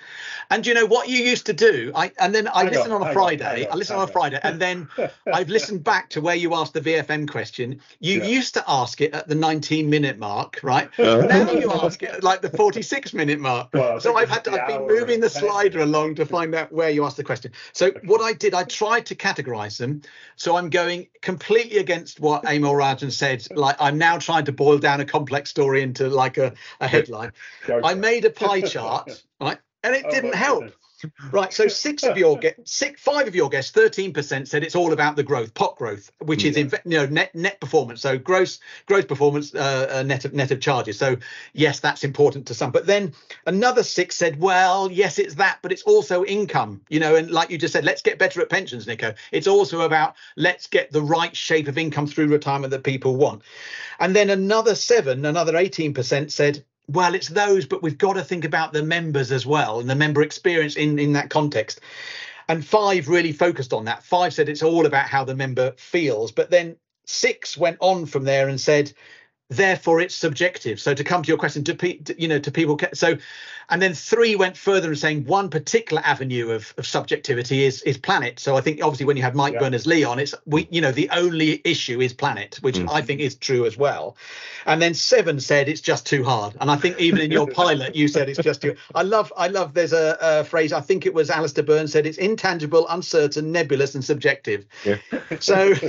And you know what you used to do? I and then I Hang listen on, on, a Friday. on, I listen hang on a Friday, and then I've listened back to where you asked the VFM question. You Yeah. used to ask it at the 19 minute mark, right? Uh, now you ask it at like the 46 minute mark. Well, so I've had to, I've been moving the slider along to find out where you asked the question. So what I did, I tried to categorize them. So I'm going completely against what Amol Rajan said. Like I'm now trying to boil down a complex story into like a, a headline. I made a pie chart, right? And it Oh, didn't help. Right. So six of your get six, five of your guests, thirteen percent said it's all about the growth, pot growth, which is Yeah. you know net net performance. So gross gross performance, uh, uh, net of net of charges. So yes, that's important to some. But then another six said, well, yes, it's that, but it's also income. You know, and like you just said, let's get better at pensions, Nico. It's also about let's get the right shape of income through retirement that people want. And then another seven, another eighteen percent said well it's those but we've got to think about the members as well and the member experience in in that context. And five really focused on that. Five said it's all about how the member feels but then six went on from there and said therefore it's subjective so to come to your question to pe- you know to people ca- so and then three went further and saying one particular avenue of, of subjectivity is is planet so i think obviously when you have mike Yeah. berners-lee on it's we you know the only issue is planet which Mm. i think is true as well and then seven said it's just too hard and i think even in your pilot you said it's just too i love i love there's a, a phrase i think it was alistair burns said it's intangible uncertain nebulous and subjective Yeah. so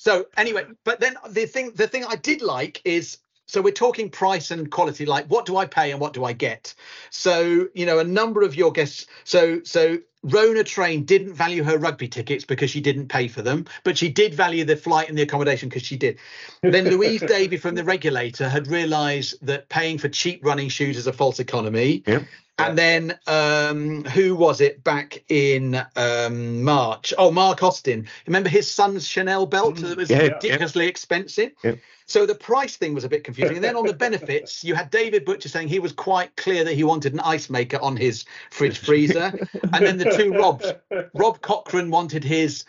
so anyway, but then the thing the thing I did like is so we're talking price and quality like what do I pay and what do I get? So, you know, a number of your guests so so Rona Train didn't value her rugby tickets because she didn't pay for them, but she did value the flight and the accommodation because she did. Then Louise Davy from the regulator had realized that paying for cheap running shoes is a false economy. Yep. And then um, who was it back in um, March? Oh, Mark Austin. Remember his son's Chanel belt that was Yeah, yeah. ridiculously expensive? Yeah. So the price thing was a bit confusing. And then on the benefits, you had David Butcher saying he was quite clear that he wanted an ice maker on his fridge freezer. And then the two Robs. Rob Cochrane wanted his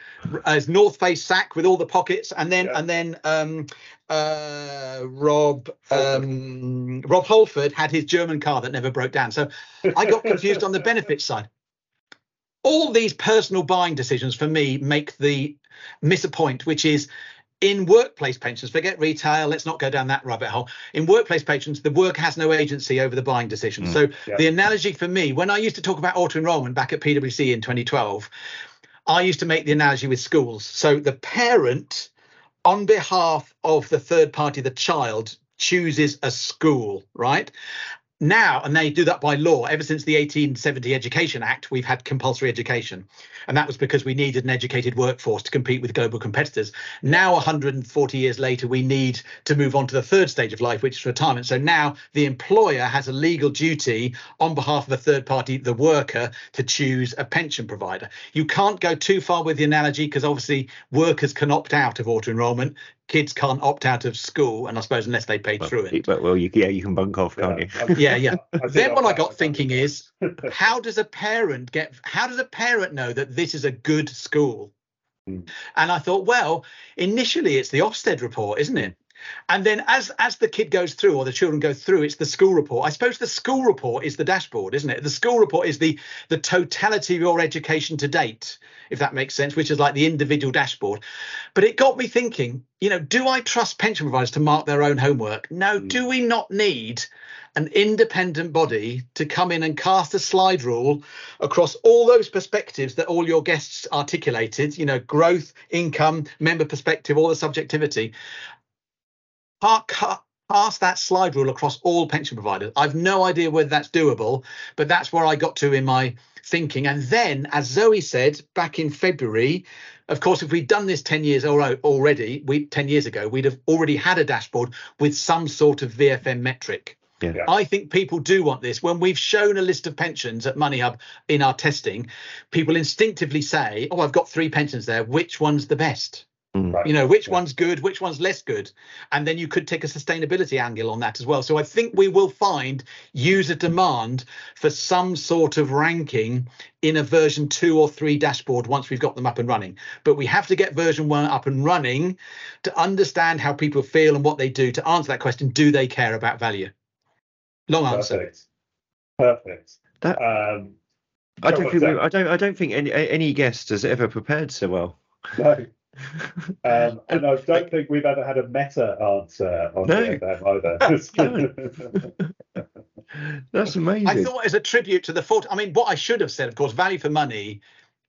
uh, his North Face sack with all the pockets, and then Yeah. and then um, uh, Rob um, Rob Holford had his German car that never broke down. So I got confused on the benefits side. All these personal buying decisions for me make the miss a point, which is in workplace pensions, forget retail, let's not go down that rabbit hole. In workplace pensions, the work has no agency over the buying decision. Mm. So Yeah. the analogy for me, when I used to talk about auto enrollment back at PwC in 2012, I used to make the analogy with schools. So the parent, on behalf of the third party, the child, chooses a school, right? Now, and they do that by law. Ever since the 1870 Education Act, we've had compulsory education, and that was because we needed an educated workforce to compete with global competitors. Now, 140 years later, we need to move on to the third stage of life, which is retirement. So now the employer has a legal duty on behalf of a third party, the worker, to choose a pension provider. You can't go too far with the analogy because obviously workers can opt out of auto enrolment kids can't opt out of school, and I suppose unless they pay well, through it. But, well, you, yeah, you can bunk off, can't Yeah. you? Yeah, yeah. I then what I got thinking is, how does a parent get? How does a parent know that this is a good school? Hmm. And I thought, well, initially it's the Ofsted report, isn't it? And then as as the kid goes through or the children go through, it's the school report. I suppose the school report is the dashboard, isn't it? The school report is the the totality of your education to date, if that makes sense, which is like the individual dashboard. But it got me thinking, you know, do I trust pension providers to mark their own homework? No, Mm. do we not need an independent body to come in and cast a slide rule across all those perspectives that all your guests articulated, you know, growth, income, member perspective, all the subjectivity. Park, ca- pass that slide rule across all pension providers. I've no idea whether that's doable, but that's where I got to in my thinking. And then, as Zoe said back in February, of course, if we'd done this 10 years already, we 10 years ago, we'd have already had a dashboard with some sort of VFM metric. Yeah. Yeah. I think people do want this. When we've shown a list of pensions at MoneyHub in our testing, people instinctively say, "Oh, I've got three pensions there. Which one's the best?" Mm. Right. You know, which Yeah. one's good, which one's less good, and then you could take a sustainability angle on that as well. So I think we will find user demand for some sort of ranking in a version two or three dashboard once we've got them up and running. But we have to get version one up and running to understand how people feel and what they do. To answer that question, do they care about value? Long answer. Perfect. Perfect. That- um, I don't think we, I don't I don't think any any guest has ever prepared so well. no. Um, and I don't think we've ever had a meta answer on No. VFM either. That's amazing. I thought as a tribute to the 40, I mean, what I should have said, of course, value for money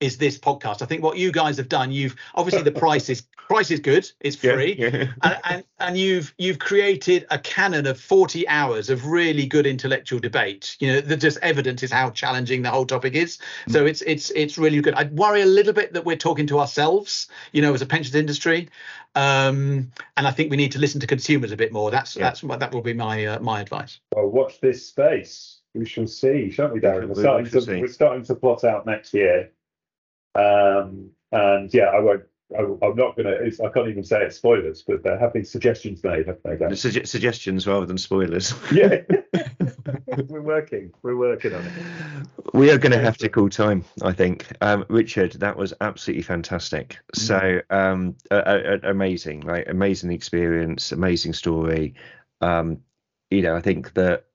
is this podcast. I think what you guys have done, you've obviously the price is price is good, it's free. yeah. And, and and you've you've created a canon of 40 hours of really good intellectual debate you know that just evidence is how challenging the whole topic is so it's it's it's really good i'd worry a little bit that we're talking to ourselves you know as a pensions industry um and i think we need to listen to consumers a bit more that's Yeah. that's what that will be my uh, my advice well, watch this space. We shall see, shan't we, Darren? We We're shall starting to see. we're starting to plot out next year. Um, and yeah, I won't. I, I'm not going to. I can't even say it's spoilers, but there have been suggestions made. Haven't they, Dan? Sugge- suggestions rather than spoilers. yeah, we're working. We're working on it. We are going to have to call time, I think. Um, Richard, that was absolutely fantastic. So um, uh, uh, amazing, right? Amazing experience, amazing story. Um, you know, I think that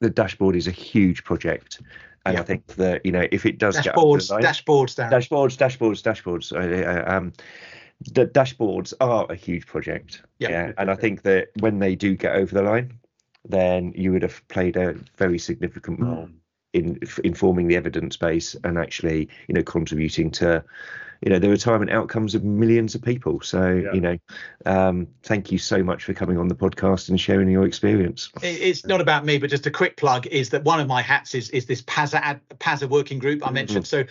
the dashboard is a huge project, and I think that you know if it does get dashboards the line- dashboards Darren. dashboards, dashboards, dashboards. Um, the dashboards are a huge project. Yeah. and I think that when they do get over the line, then you would have played a very significant role in informing the evidence base and actually, you know, contributing to, you know, the retirement outcomes of millions of people. So, Yeah. you know, um, thank you so much for coming on the podcast and sharing your experience. It's not about me, but just a quick plug is that one of my hats is is this PASA ad, PASA working group I mentioned. So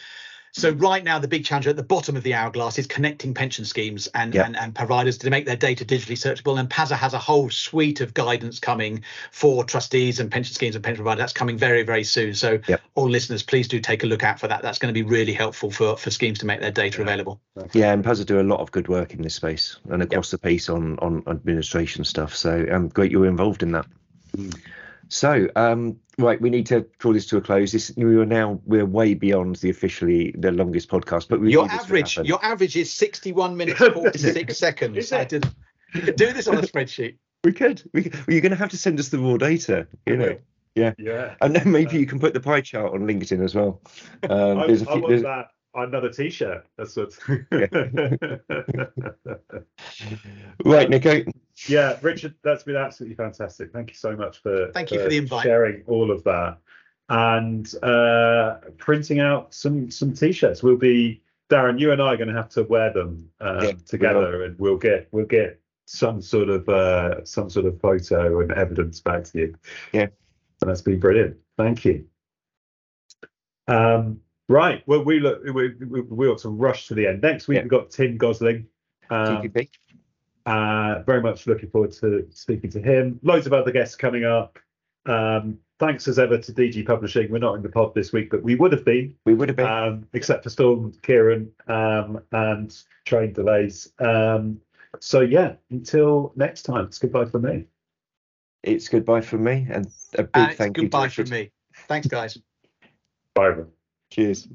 so right now the big challenge at the bottom of the hourglass is connecting pension schemes and, Yeah. and, and providers to make their data digitally searchable. And PASA has a whole suite of guidance coming for trustees and pension schemes and pension providers. That's coming very, very soon. So Yep. all listeners, please do take a look out for that. That's going to be really helpful for, for schemes to make their data Yeah. available. Yeah, and PASA do a lot of good work in this space and across the piece on on administration stuff. So um, great you were involved in that. Mm. So um, right, we need to draw this to a close. This we are now we're way beyond the officially the longest podcast, but we Your knew this would average, your average is 61 minutes Is it? 46 seconds. Is I it? did, do this on a spreadsheet. we could we could, well, you're going to have to send us the raw data, you know, Yeah. Yeah. and then maybe you can put the pie chart on LinkedIn as well. Um, I, there's a I few, want there's- that another T-shirt. That's what. right, Nico. yeah, Richard, that's been absolutely fantastic. Thank you so much for Thank you for the invite. sharing all of that and uh, printing out some some T-shirts. We'll be Darren. You and I are going to have to wear them um, Yeah, we together, and we'll get we'll get some sort of uh, some sort of photo and evidence back to you. Yeah. and that's been brilliant. Thank you. Um, right. Well, we look we we, we got some rush to the end. Next week Yeah. we've got Tim Gosling. Um, uh, very much looking forward to speaking to him. Loads of other guests coming up. Um, thanks as ever to DG Publishing. We're not in the pod this week, but we would have been, We would have been. um, except for Storm, Ciarán, um, and train delays. Um, so yeah, until next time, it's goodbye for me. it's goodbye for me and a big And it's thank you. to goodbye Richard. from me. Thanks, guys. Bye. everyone. Cheers.